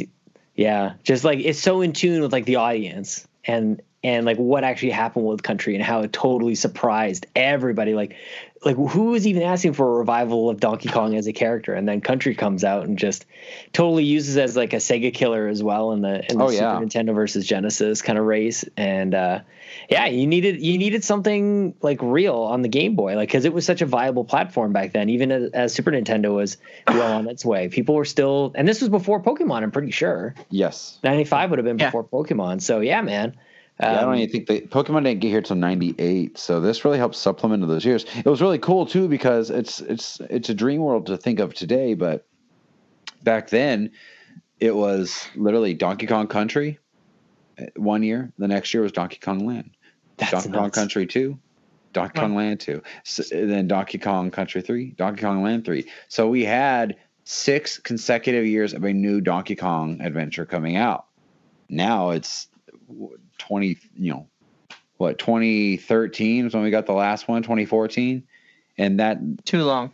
Yeah, just like it's so in tune with like the audience and and like what actually happened with country and how it totally surprised everybody. Like like who was even asking for a revival of Donkey Kong as a character, and then Country comes out and just totally uses as like a Sega killer as well in the in the Oh, Super yeah. Nintendo versus Genesis kind of race. And uh, yeah, you needed you needed something like real on the Game Boy, like because it was such a viable platform back then. Even as, as Super Nintendo was well on its way, people were still, and this was before Pokemon. I'm pretty sure Yes. ninety five would have been Yeah. before Pokemon. So yeah, man. Yeah, I don't Um, even think the Pokemon didn't get here till '98, so this really helps supplement those years. It was really cool too because it's it's it's a dream world to think of today, but back then it was literally Donkey Kong Country uh, one year. The next year was Donkey Kong Land, That's Donkey Kong. Country two, Donkey Kong Land two, so, then Donkey Kong Country three, Donkey Kong Land three. So we had six consecutive years of a new Donkey Kong adventure coming out. Now it's 20 you know what 2013 is when we got the last one 2014 and that Too long.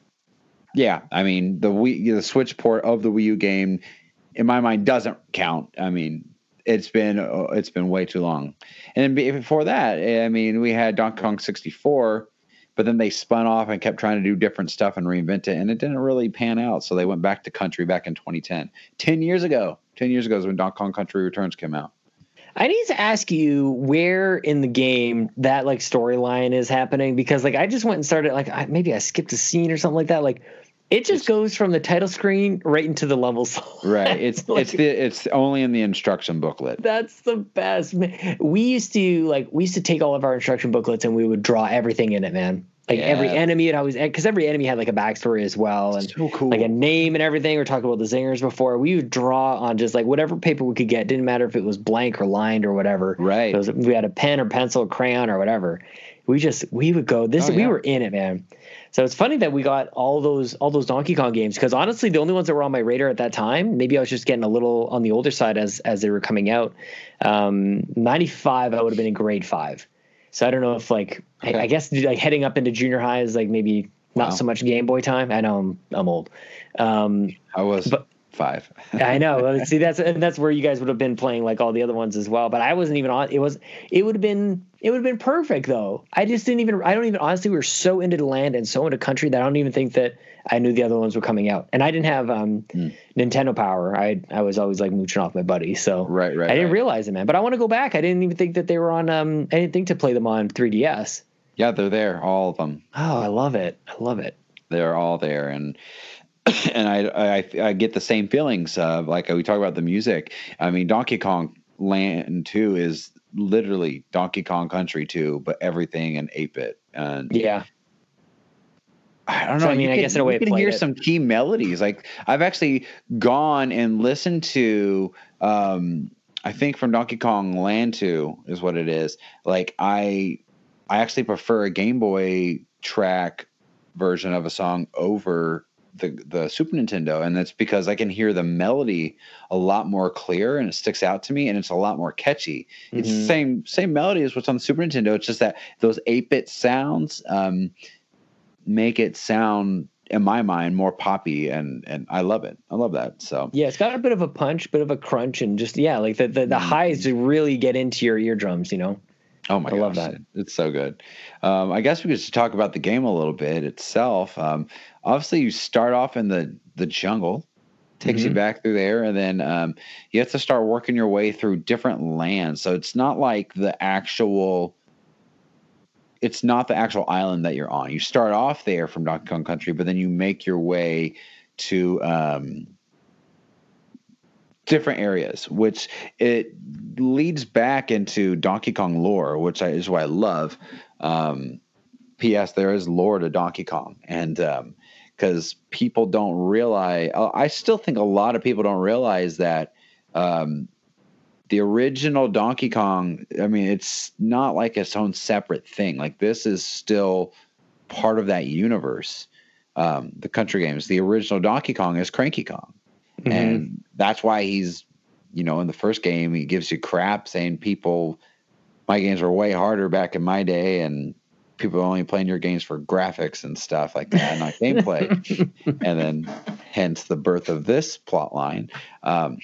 yeah i mean the Wii, the switch port of the wii u game in my mind doesn't count. I mean it's been uh, it's been way too long. And before that i mean we had donkey kong 64 but then they spun off and kept trying to do different stuff and reinvent it and it didn't really pan out so they went back to country back in 2010 10 years ago 10 years ago is when donkey kong country returns came out I need to ask you where in the game that like storyline is happening because like I just went and started like I, maybe I skipped a scene or something like that. Like it just It's- goes from the title screen right into the levels. Right. It's Like- it's the it's only in the instruction booklet. That's the best. Man. We used to like we used to take all of our instruction booklets and we would draw everything in it, man. Like every enemy, and always because every enemy had like a backstory as well, and so cool. like a name and everything. We are talking about the zingers before. We would draw on just like whatever paper we could get. Didn't matter if it was blank or lined or whatever. Right. It was- we had a pen or pencil, or crayon or whatever. We just we would go. This Oh, we were in it, man. So it's funny that we got all those all those Donkey Kong games because honestly, the only ones that were on my radar at that time, maybe I was just getting a little on the older side as as they were coming out. Um, Ninety five, I would have been in grade five. So I don't know if like I, Okay. I guess like heading up into junior high is like maybe not Wow. so much Game Boy time. I know I'm I'm old. Um, I was but- five. I know. See, that's and that's where you guys would have been playing like all the other ones as well. But I wasn't even on. It was. It would have been. It would have been perfect though. I just didn't even. I don't even. Honestly, we were so into the land and so into country that I don't even think that I knew the other ones were coming out. And I didn't have um, Hmm. Nintendo Power. I I was always like mooching off my buddy. So right, right. I didn't right. realize it, man. But I want to go back. I didn't even think that they were on. Um, I didn't think to play them on 3DS. yeah, they're there, all of them. Oh, I love it. I love it. They're all there, and and I, I I get the same feelings. Uh, like we talk about the music. I mean, Donkey Kong Land Two is literally Donkey Kong Country Two, but everything in eight bit. And Yeah. I don't know. So, I mean, you I can- guess in a way you can hear it. some key melodies. Like I've actually gone and listened to. Um, I think from Donkey Kong Land Two is what it is. Like I, I actually prefer a Game Boy track version of a song over the the Super Nintendo, and that's because I can hear the melody a lot more clear and it sticks out to me, and it's a lot more catchy. It's the same same melody as what's on the Super Nintendo. It's just that those eight bit sounds um, make it sound, in my mind, more poppy, and and I love it. I love that. So Yeah, it's got a bit of a punch, bit of a crunch, and just yeah, like the the, the Mm. highs really get into your eardrums. You know. Oh my I love that. It's so good. Um, I guess we could just talk about the game a little bit itself. Um, obviously, you start off in the the jungle, takes you Mhm. back through there, and then um, you have to start working your way through different lands. So it's not like the actual. It's not the actual island that you're on. You start off there from Donkey Kong Country, but then you make your way to um, different areas, which it leads back into Donkey Kong lore, which I, is what I love. Um, P.S. There is lore to Donkey Kong, and because people don't realize, I still think a lot of people don't realize that um, the original Donkey Kong. I mean, it's not like its own separate thing. Like this is still part of that universe. Um, the country games. The original Donkey Kong is Cranky Kong Mm-hmm. and that's why he's you know in the first game he gives you crap saying people my games were way harder back in my day and people are only playing your games for graphics and stuff like that not gameplay and then hence the birth of this plot line um,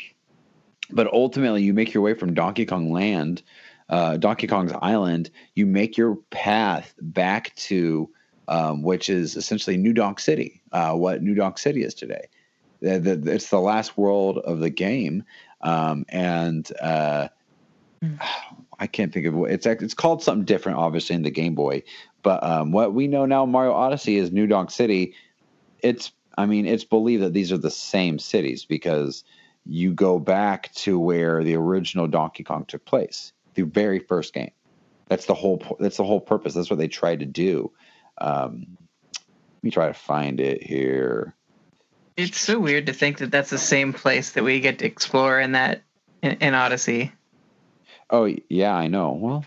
but ultimately, you make your way from Donkey Kong Land, uh, Donkey Kong's Island. You make your path back to, um, which is essentially New Donk City, uh, what New Donk City is today. The, the, it's the last world of the game, um, and uh, I can't think of what it's. It's called something different, obviously, in the Game Boy. But um, what we know now, Mario Odyssey is New Donk City. It's, I mean, it's believed that these are the same cities because you go back to where the original Donkey Kong took place, the very first game. That's the whole. That's the whole purpose. That's what they tried to do. Um, let me try to find it here. It's so weird to think that that's the same place that we get to explore in that in, in Odyssey. Oh yeah, I know. Well,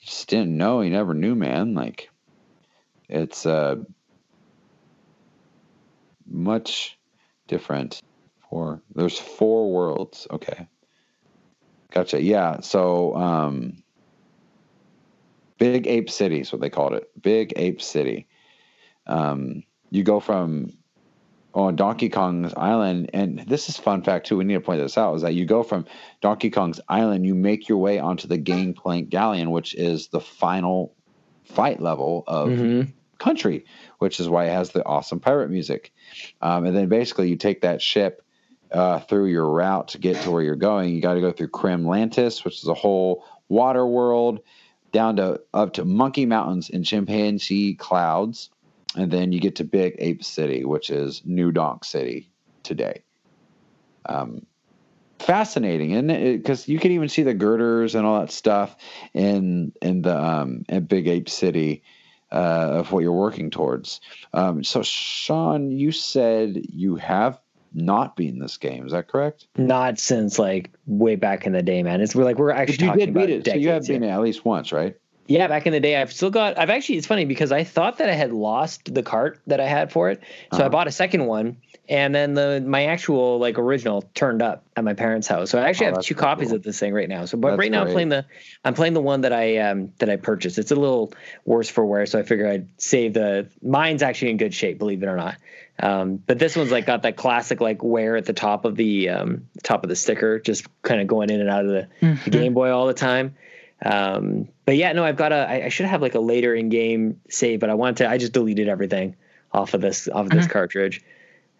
you just didn't know. You never knew, man. Like it's uh much different. Four. There's four worlds. Okay. Gotcha. Yeah. So um Big Ape City is what they called it. Big Ape City. Um you go from on Donkey Kong's Island, and this is fun fact too. We need to point this out: is that you go from Donkey Kong's Island, you make your way onto the Gangplank Galleon, which is the final fight level of Mm-hmm. Country, which is why it has the awesome pirate music. Um, and then basically, you take that ship uh, through your route to get to where you're going. You got to go through Kremlantis, which is a whole water world, down to up to Monkey Mountains and Chimpanzee Clouds and then you get to Big Ape City, which is New Donk City today. Um, fascinating, isn't? Because you can even see the girders and all that stuff in in the um, in Big Ape City uh, of what you're working towards. Um, so, Sean, you said you have not beaten this game. Is that correct? Not since like way back in the day, man. It's we're like we're actually you talking did beat about it, so you have decades here. beaten it at least once, right? Yeah, back in the day, I've still got. I've actually. It's funny because I thought that I had lost the cart that I had for it, so I Uh-huh. bought a second one, and then the my actual like original turned up at my parents' house. So I actually Oh, have two copies cool. of this thing right now. So, but That's right now I'm playing the I'm playing the one that I um that I purchased. It's a little worse for wear, so I figure I'd save the. Mine's actually in good shape, believe it or not. Um, but this one's like got that classic like wear at the top of the um top of the sticker, just kind of going in and out of the the Game Boy all the time. Um, but yeah, no, I've got a. I, I should have like a later in game save, but I want to. I just deleted everything off of this off of this cartridge.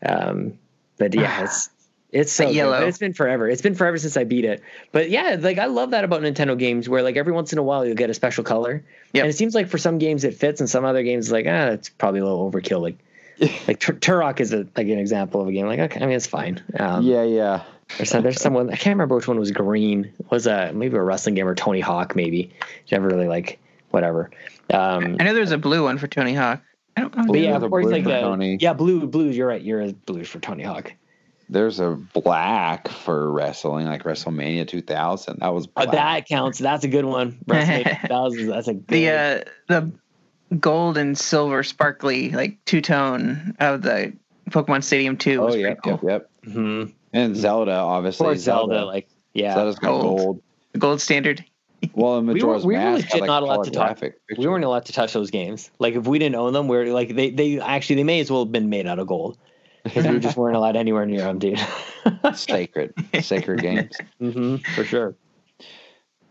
Um, but yeah, it's it's so good, yellow. but it's been forever. It's been forever since I beat it. But yeah, like I love that about Nintendo games, where like every once in a while you'll get a special color, Yep. and it seems like for some games it fits, and some other games like ah, it's probably a little overkill. Like like Tur- Turok is a like an example of a game. Like okay, I mean it's fine. Um, yeah, yeah. there's, some, there's someone I can't remember which one was green. It was a maybe a wrestling game or Tony Hawk maybe. Never really like whatever. Um, I know there's a blue one for Tony Hawk. I don't know. Blue yeah, is a blue like the Tony. yeah blue blues. You're right. You're a blues for Tony Hawk. There's a black for wrestling, like WrestleMania 2000. That was black. that counts. That's a good one. WrestleMania 2000, That's a good. the uh, the gold and silver sparkly like two tone of the Pokemon Stadium Two Oh, yeah, cool. yep, yep. Mhm. And Zelda, obviously. Or Zelda, like yeah. Zelda's got Gold. gold. The gold standard. Well, and We were- we were Mask legit had, like, not allowed to talk. graphic we weren't allowed to touch those games. Like if we didn't own them, we're like they they actually they may as well have been made out of gold because we just weren't allowed anywhere near them, dude. sacred, sacred games. hmm for sure.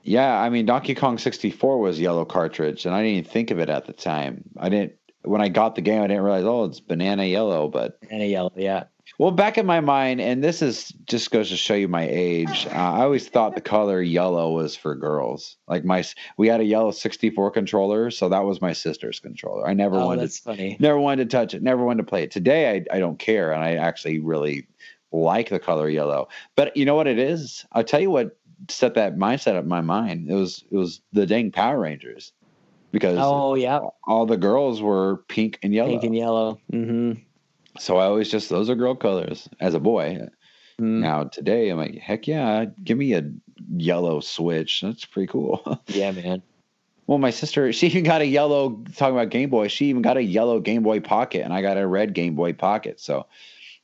Yeah, I mean, Donkey Kong 64 was yellow cartridge, and I didn't even think of it at the time. I didn't when I got the game. I didn't realize, oh, it's banana yellow. But And a yellow, yeah. well, back in my mind, and this is just goes to show you my age. Uh, I always thought the color yellow was for girls. Like my, we had a yellow 64 controller, so that was my sister's controller. I never Oh, wanted that's funny. never wanted to touch it, never wanted to play it. Today, I, I don't care, and I actually really like the color yellow. But you know what it is? I'll tell you what set that mindset up in my mind. It was it was the dang Power Rangers because Oh yeah, all the girls were pink and yellow. pink and yellow. Mm-hmm. So I always just those are girl colors as a boy. Mm. Now today, I'm like, heck yeah, give me a yellow switch. That's pretty cool. Yeah, man. Well, my sister, she even got a yellow, talking about Game Boy, she even got a yellow Game Boy Pocket, and I got a red Game Boy Pocket. So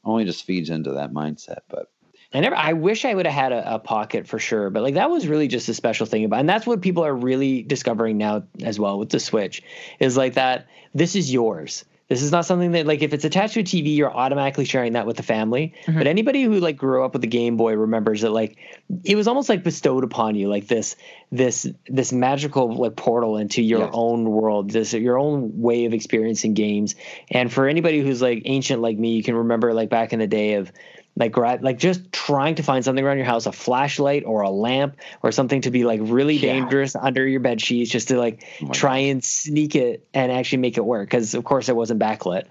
only just feeds into that mindset. But I never. I wish I would have had a, a pocket for sure, but like that was really just a special thing about, and that's what people are really discovering now as well with the Switch, is like that. This is yours. This is not something that like if it's attached to a TV, you're automatically sharing that with the family. Mhm. But anybody who like grew up with a Game Boy remembers that like it was almost like bestowed upon you, like this this this magical like portal into your Yes. own world, this your own way of experiencing games. And for anybody who's like ancient like me, you can remember like back in the day of like gra- like just trying to find something around your house, a flashlight or a lamp or something to be like really Yeah. dangerous under your bed sheets, just to like Oh try and sneak it and actually make it work. Because of course it wasn't backlit.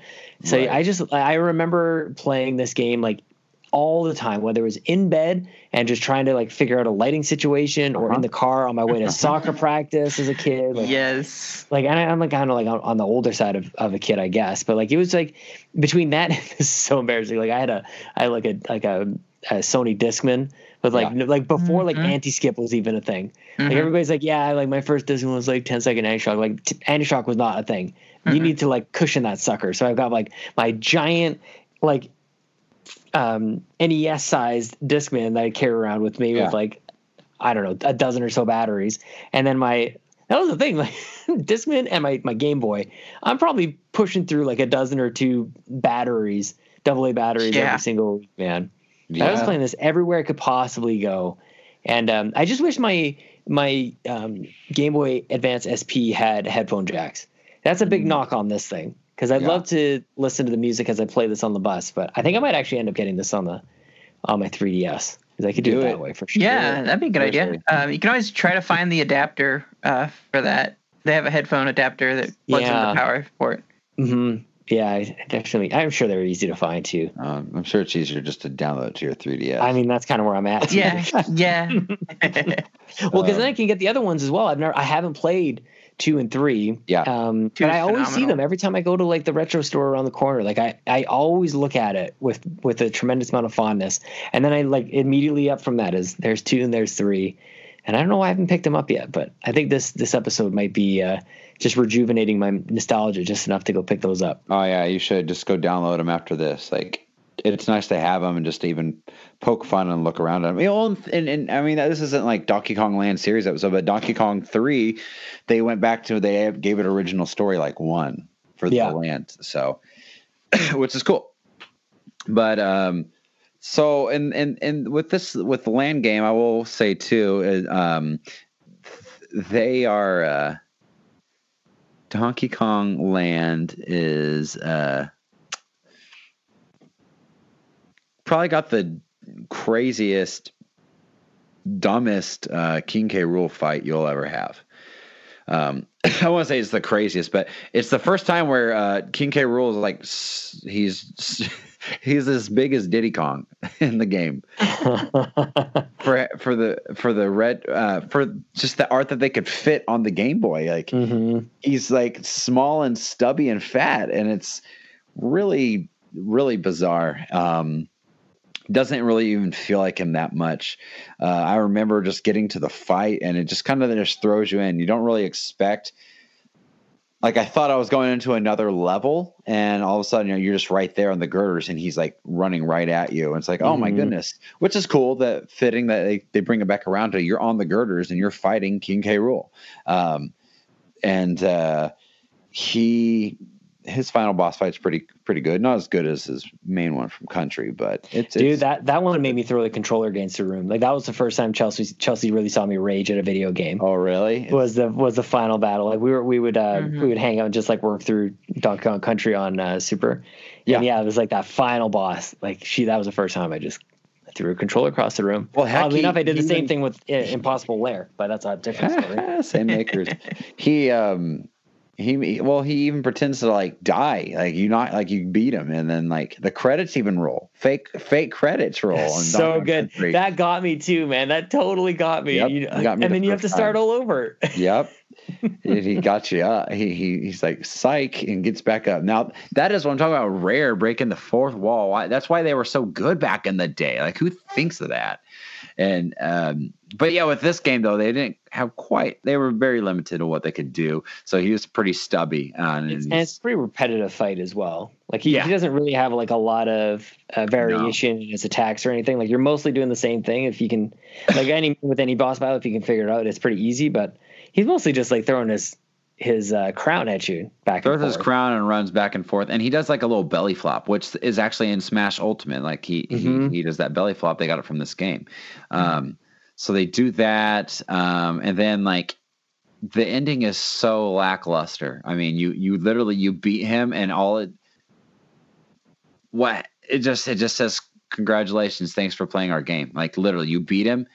So Right. I just I remember playing this game like all the time, whether it was in bed and just trying to like figure out a lighting situation, or Uh-huh. in the car on my way to soccer practice as a kid. Like, Yes. like and I, I'm like kind of like on, on the older side of, of a kid, I guess. But like it was like between that, this is so embarrassing. Like I had a I had like a like a, a Sony Discman but like Yeah. like before like Mhm. anti skip was even a thing. Like Mhm. everybody's like, yeah, like my first Discman was like 10 second anti shock. Like t- anti shock was not a thing. You Mhm. need to like cushion that sucker. So I've got like my giant like um NES sized Discman that I carry around with me Yeah. with like I don't know a dozen or so batteries, and then my that was the thing like Discman and my my Game Boy. I'm probably pushing through like a dozen or two batteries, double A batteries Yeah. every single week, man. I was playing this everywhere I could possibly go, and um, I just wish my my um, Game Boy Advance SP had headphone jacks. That's a big Mhm. knock on this thing because I'd Yeah. love to listen to the music as I play this on the bus, but I think I might actually end up getting this on the on my 3DS because I could do, Do it, it. that way for sure. Yeah, that'd be a good idea. Seriously. Um, you can always try to find the adapter uh, for that. They have a headphone adapter that plugs Yeah. into the power port. hmm Yeah, definitely. I'm sure they're easy to find too. Um, I'm sure it's easier just to download it to your 3DS. I mean, that's kind of where I'm at. Yeah, yeah. well, because then I can get the other ones as well. I've never, I haven't played two and three. Yeah. Um, but is I always see them every time I go to like the retro store around the corner. Like I, I always look at it with with a tremendous amount of fondness, and then I like immediately up from that is there's two and there's three, and I don't know why I haven't picked them up yet. But I think this this episode might be uh, just rejuvenating my nostalgia just enough to go pick those up. Oh yeah, you should just go download them after this. Like, it's nice to have them and just even poke fun and look around at them. You know, and, and I mean, this isn't like Donkey Kong Land series episode, but Donkey Kong Three, they went back to they gave it original story like one for Yeah. the land, so which is cool. But um, so and and and with this with the land game, I will say too, um, they are. Uh, Donkey Kong Land is uh, probably got the craziest, dumbest uh, King K. Rool fight you'll ever have. Um, I want to say it's the craziest, but it's the first time where uh, King K. Rool is like he's he's as big as Diddy Kong in the game. For for the for the red uh, for just the art that they could fit on the Game Boy. Like hmm he's like small and stubby and fat and it's really really bizarre. Um doesn't really even feel like him that much. Uh, i remember just getting to the fight and it just kind of just throws you in. You don't really expect like i thought i was going into another level and all of a sudden you know, you're just right there on the girders and he's like running right at you. And it's like oh my Mhm. goodness. Which is cool that fitting that they, they bring it back around to you're on the girders and you're fighting king k. Rool. Um, and uh, he his final boss fight's pretty pretty good. Not as good as his main one from Country, but it's, Dude, it's that, that one made me throw the controller against the room. Like that was the first time Chelsea Chelsea really saw me rage at a video game. oh really? was the was the final battle. Like we were we would uh Mhm. we would hang out and just like work through Donkey Kong Country on uh, Super. Yeah. And yeah, it was like that final boss. Like she that was the first time I just threw a controller across the room. Well, heck, Oddly he- enough, I did the same even- thing with uh, Impossible Lair, but that's a different story. Same makers. he um he well he even pretends to like die like you not like you beat him and then like the credits even roll fake fake credits roll so good. Country. That got me too, man. That totally got me. Yep, You- got me and the then you have to start time. all over. yep. he he got you up. He, he he's like psych and gets back up. Now that is what I'm talking about. Rare breaking the fourth wall. That's why they were so good back in the day. Like who thinks of that? And um, but yeah, with this game though, they didn't have quite. They were very limited on what they could do. So he was pretty stubby. Uh, and It's, and it's a pretty repetitive fight as well. Like he, Yeah. he doesn't really have like a lot of uh, variation in his attacks or anything. Like you're mostly doing the same thing. If you can, like any with any boss battle, if you can figure it out, it's pretty easy. But he's mostly just like throwing his his uh, crown at you back throws and his crown and runs back and forth, and he does like a little belly flop, which is actually in Smash Ultimate. Like he Mhm. he, he does that belly flop. They got it from this game. Um, so they do that, um, and then like the ending is so lackluster. I mean, you you literally you beat him, and all it what it just it just says congratulations, thanks for playing our game. Like literally, you beat him,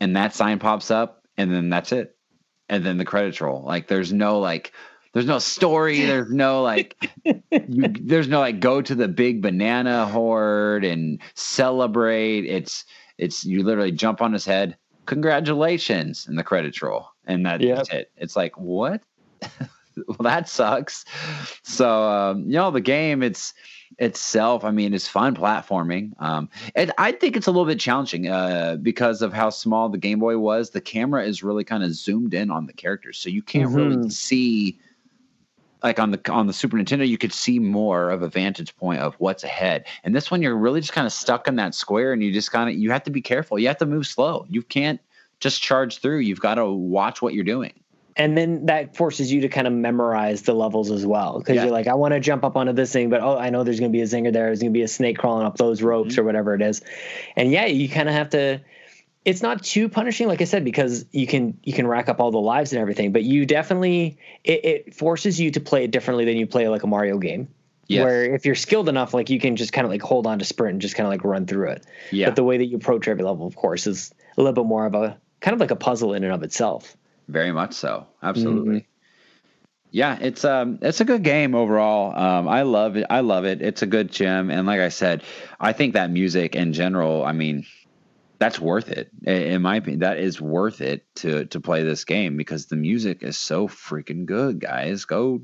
and that sign pops up, and then that's it, and then the credits roll. Like there's no like. There's no story. There's no like, you, there's no like go to the big banana horde and celebrate. It's it's you literally jump on his head. Congratulations, and the credits roll, and that's Yep. it. It's like what? well, that sucks. So um, you know the game. It's itself. I mean, it's fun platforming. Um, and I think it's a little bit challenging uh, because of how small the Game Boy was. The camera is really kind of zoomed in on the characters, so you can't really Mhm. see. Like on the on the Super Nintendo, you could see more of a vantage point of what's ahead. And this one, you're really just kind of stuck in that square, and you just kind of you have to be careful. You have to move slow. You can't just charge through. You've got to watch what you're doing. And then that forces you to kind of memorize the levels as well. Because Yeah. you're like i want to jump up onto this thing but oh i know there's going to be a zinger there. There's going to be a snake crawling up those ropes Mm-hmm. or whatever it is. And yeah you kind of have to it's not too punishing like i said because you can you can rack up all the lives and everything but you definitely it, it forces you to play it differently than you play like a mario game. Yes. where if you're skilled enough like you can just kind of like hold on to sprint and just kind of like run through it. Yeah, but the way that you approach every level of course is a little bit more of a kind of like a puzzle in and of itself Very much so. Absolutely. Yeah, it's um it's a good game overall. Um I love it. I love it. It's a good gem and like I said, I think that music in general, I mean, that's worth it. In my opinion, that is worth it to to play this game because the music is so freaking good, guys. Go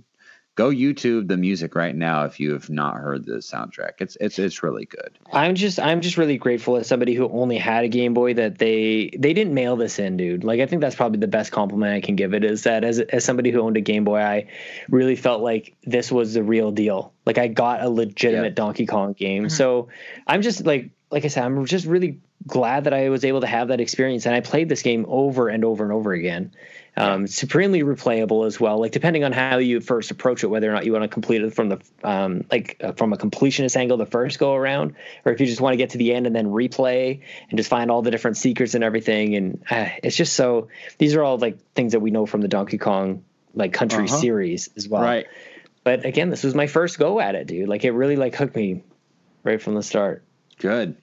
go YouTube the music right now if you have not heard the soundtrack. It's it's it's really good. I'm just I'm just really grateful as somebody who only had a Game Boy that they they didn't mail this in, dude. Like I think that's probably the best compliment I can give it is that as as somebody who owned a Game Boy, I really felt like this was the real deal. Like I got a legitimate Yeah. Donkey Kong game. Mm-hmm. So I'm just like like I said, I'm just really glad that I was able to have that experience and I played this game over and over and over again. Um, supremely replayable as well. Like depending on how you first approach it, whether or not you want to complete it from the um, like uh, from a completionist angle the first go around, or if you just want to get to the end and then replay and just find all the different secrets and everything. And uh, it's just so these are all like things that we know from the Donkey Kong like country Uh-huh. series as well. Right. But again, this was my first go at it, dude. Like it really like hooked me right from the start. Good.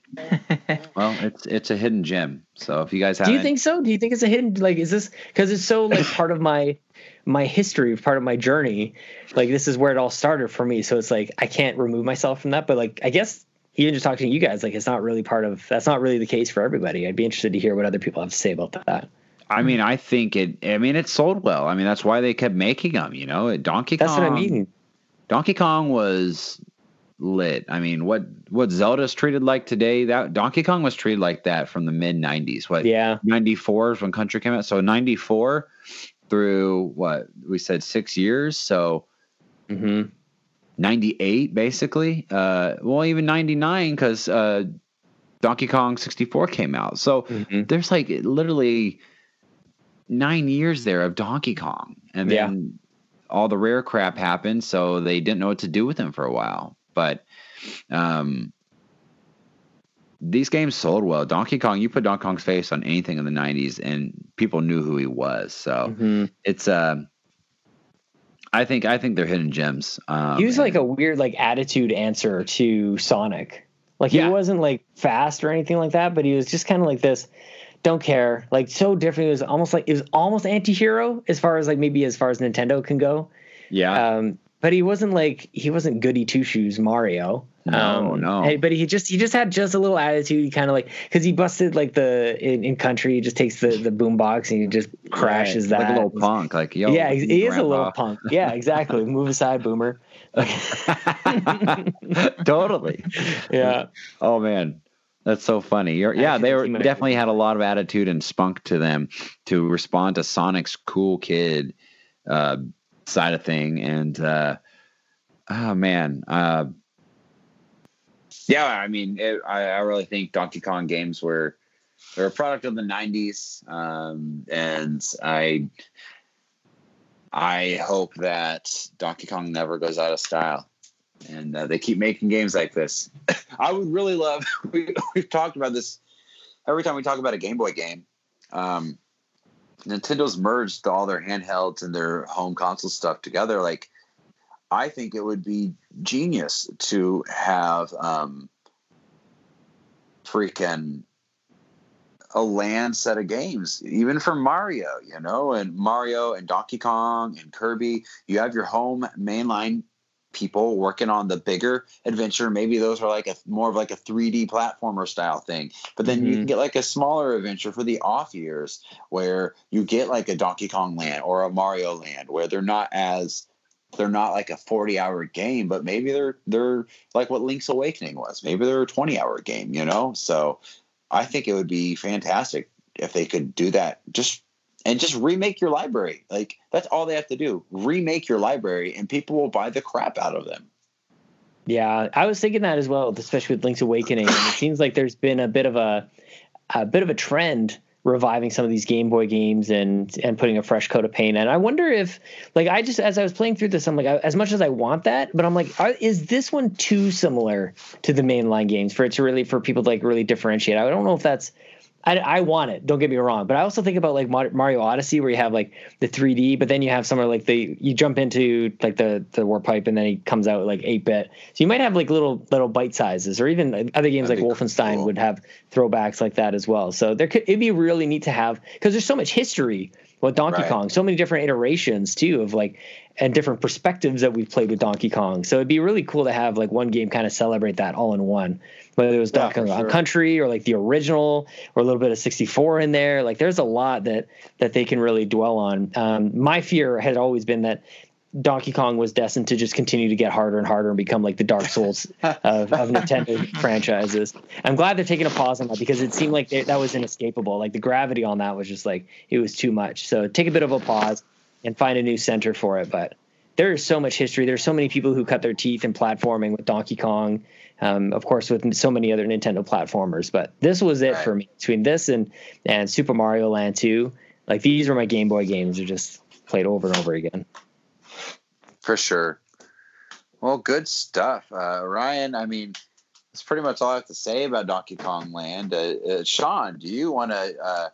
well, it's it's a hidden gem. So if you guys haven't you think so? Do you think it's a hidden like is this because it's so like part of my my history, part of my journey? Like this is where it all started for me. So it's like I can't remove myself from that. But like I guess even just talking to you guys, like it's not really part of that's not really the case for everybody. I'd be interested to hear what other people have to say about that. I mean, I think it. I mean, it sold well. I mean, that's why they kept making them. You know, Donkey That's Kong. what I mean. Donkey Kong was lit. I mean, what what Zelda's treated like today? That Donkey Kong was treated like that from the mid '90s. What? Yeah. '94 is when Country came out. So '94 through what we said six years. So hmm 98 basically. Uh, well, even 99 because uh, Donkey Kong 64 came out. So hmm there's like literally nine years there of Donkey Kong, and Yeah. then all the Rare crap happened, so they didn't know what to do with him for a while. But um, these games sold well. Donkey Kong, you put Donkey Kong's face on anything in the '90s, and people knew who he was. So hmm it's uh, I think I think they're hidden gems. Um, he was like a weird like attitude answer to Sonic. Like he Yeah. wasn't like fast or anything like that, but he was just kind of like this. Don't care, like so different. It was almost like it was almost anti-hero as far as like maybe as far as Nintendo can go. yeah, Um, but he wasn't like he wasn't goody two shoes Mario. No, um, no. hey, But he just he just had just a little attitude. He kind of like because he busted like the in, in country. He just takes the the boom box and he just crashes like that. Like a little punk. Like yo, yeah, he he is a little punk. Yeah, exactly. Move aside, boomer. totally. Yeah. Oh man, that's so funny. You're, yeah, they were definitely had a lot of attitude and spunk to them to respond to Sonic's cool kid uh, side of thing, and uh, oh man, uh, yeah. I mean, it, I, I really think Donkey Kong games were they're a product of the '90s, um, and I I hope that Donkey Kong never goes out of style, and uh, they keep making games like this. I would really love. We, we've talked about this every time we talk about a Game Boy game. Um, Nintendo's merged all their handhelds and their home console stuff together. Like, I think it would be genius to have um, freaking a land set of games, even for Mario, you know, and Mario and Donkey Kong and Kirby. You have your home mainline people working on the bigger adventure. Maybe those are like a more of like a 3D platformer style thing. But then mm-hmm. you can get like a smaller adventure for the off years where you get like a Donkey Kong land or a Mario land where they're not as they're not like a 40 hour game, but maybe they're they're like what Link's Awakening was. Maybe they're a 20 hour game, you know? So I think it would be fantastic if they could do that. Just and just remake your library. Like that's all they have to do. Remake your library and people will buy the crap out of them. Yeah, I was thinking that as well, especially with Link's Awakening. And it seems like there's been a bit of a a bit of a trend reviving some of these Game Boy games and and putting a fresh coat of paint. And I wonder if, like, I just as I was playing through this, I'm like, as much as I want that, but I'm like, are, is this one too similar to the mainline games for it to really for people to like really differentiate? I don't know if that's I, I want it. Don't get me wrong, but I also think about like Mario Odyssey, where you have like the 3D, but then you have somewhere like the you jump into like the the warp pipe, and then he comes out like 8 bit. So you might have like little little bite sizes, or even other games That'd like Wolfenstein cool. would have throwbacks like that as well. So there could it'd be really neat to have because there's so much history with Donkey right. Kong, so many different iterations too of like and different perspectives that we've played with Donkey Kong. So it'd be really cool to have like one game kind of celebrate that all in one whether it was yeah, Donkey Kong sure. Country or like the original or a little bit of 64 in there. Like there's a lot that that they can really dwell on. Um, my fear had always been that Donkey Kong was destined to just continue to get harder and harder and become like the Dark Souls of, of Nintendo franchises. I'm glad they're taking a pause on that because it seemed like they, that was inescapable. Like the gravity on that was just like it was too much. So take a bit of a pause and find a new center for it. But there is so much history. There's so many people who cut their teeth in platforming with Donkey Kong um, of course, with so many other Nintendo platformers. But this was it right. for me between this and and Super Mario Land 2. Like these were my Game Boy games. Are just played over and over again. For sure. Well, good stuff, uh, Ryan. I mean, that's pretty much all I have to say about Donkey Kong Land. Uh, uh, Sean, do you want to uh,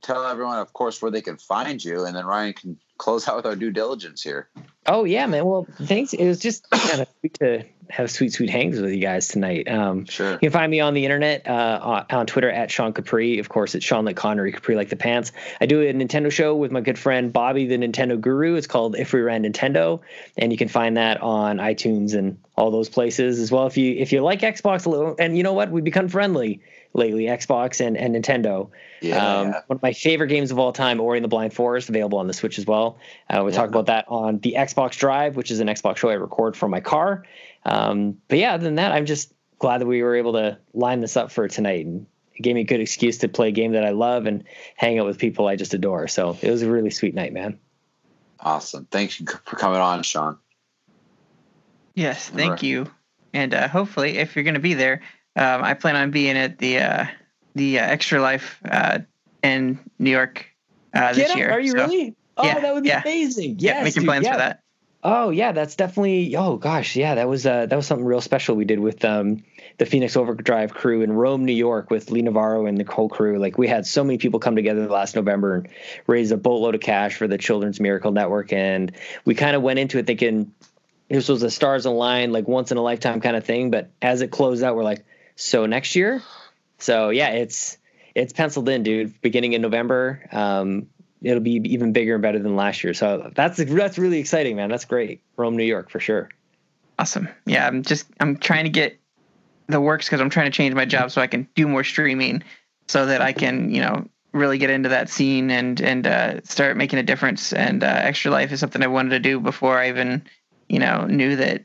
tell everyone, of course, where they can find you, and then Ryan can close out with our due diligence here. Oh yeah, man. Well, thanks. It was just kind of sweet to have sweet, sweet hangs with you guys tonight. Um, sure. You can find me on the internet uh, on Twitter at Sean Capri. Of course, it's Sean like Connery, Capri like the pants. I do a Nintendo show with my good friend Bobby, the Nintendo Guru. It's called If We Ran Nintendo, and you can find that on iTunes and all those places as well. If you if you like Xbox a little, and you know what, we become friendly lately, Xbox and, and Nintendo. Yeah, um, yeah, One of my favorite games of all time, Ori and the Blind Forest, available on the Switch as well. Uh, we yeah. talk about that on the Xbox Drive, which is an Xbox show I record from my car. Um, but yeah, other than that, I'm just glad that we were able to line this up for tonight. And it gave me a good excuse to play a game that I love and hang out with people I just adore. So it was a really sweet night, man. Awesome. Thanks for coming on, Sean. Yes, thank right. you. And uh, hopefully, if you're going to be there, um, I plan on being at the uh, the uh, Extra Life uh, in New York uh, this year. Are you so, really? Oh, yeah, that would be yeah. amazing. Yes, yeah, making dude, plans yeah. for that. Oh yeah, that's definitely. Oh gosh, yeah, that was uh, that was something real special we did with um, the Phoenix Overdrive crew in Rome, New York, with Lee Navarro and the whole crew. Like we had so many people come together last November and raise a boatload of cash for the Children's Miracle Network, and we kind of went into it thinking this was a stars align, like once in a lifetime kind of thing. But as it closed out, we're like, so next year. So yeah, it's it's penciled in, dude. Beginning in November, um, it'll be even bigger and better than last year. So that's that's really exciting, man. That's great. Rome, New York, for sure. Awesome. Yeah, I'm just I'm trying to get the works because I'm trying to change my job so I can do more streaming, so that I can you know really get into that scene and and uh, start making a difference. And uh, Extra Life is something I wanted to do before I even you know knew that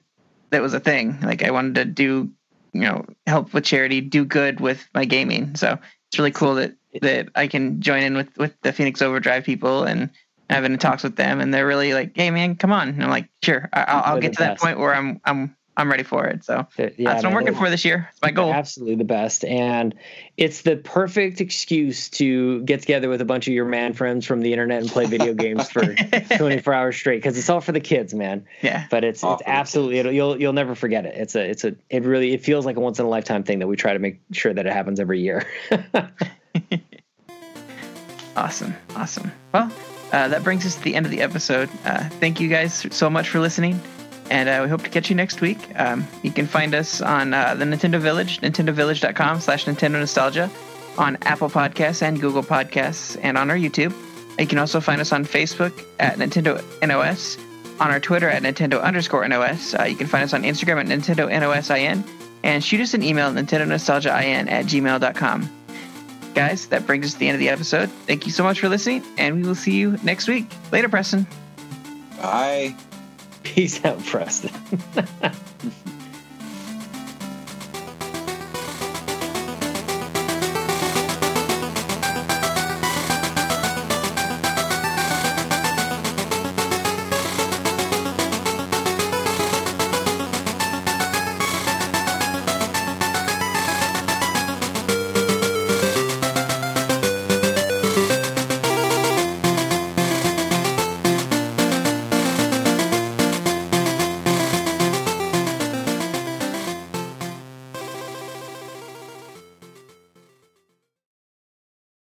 that was a thing. Like I wanted to do you know help with charity, do good with my gaming. So it's really cool that that I can join in with with the Phoenix Overdrive people and having talks with them, and they're really like, "Hey, man, come on!" And I'm like, "Sure, I, will I'll get to that point where I'm I'm I'm ready for it. So Yeah, that's what I'm man, working for this year. It's my goal. Absolutely the best. And it's the perfect excuse to get together with a bunch of your man friends from the internet and play video games for 24 hours straight because it's all for the kids, man. Yeah. But it's All it's absolutely it'll, you'll you'll never forget it. It's a it's a it really it feels like a once in a lifetime thing that we try to make sure that it happens every year. Awesome. Awesome. Well, uh, that brings us to the end of the episode. Uh, thank you guys so much for listening. And uh, we hope to catch you next week. Um, you can find us on uh, the Nintendo Village, nintendovillage.com slash Nintendo Nostalgia, on Apple Podcasts and Google Podcasts, and on our YouTube. You can also find us on Facebook at Nintendo NOS, on our Twitter at Nintendo underscore NOS. Uh, you can find us on Instagram at Nintendo NOSIN, and shoot us an email at Nintendo NintendoNostalgiaIN at gmail.com. Guys, that brings us to the end of the episode. Thank you so much for listening, and we will see you next week. Later, Preston. Bye. Peace out, Preston.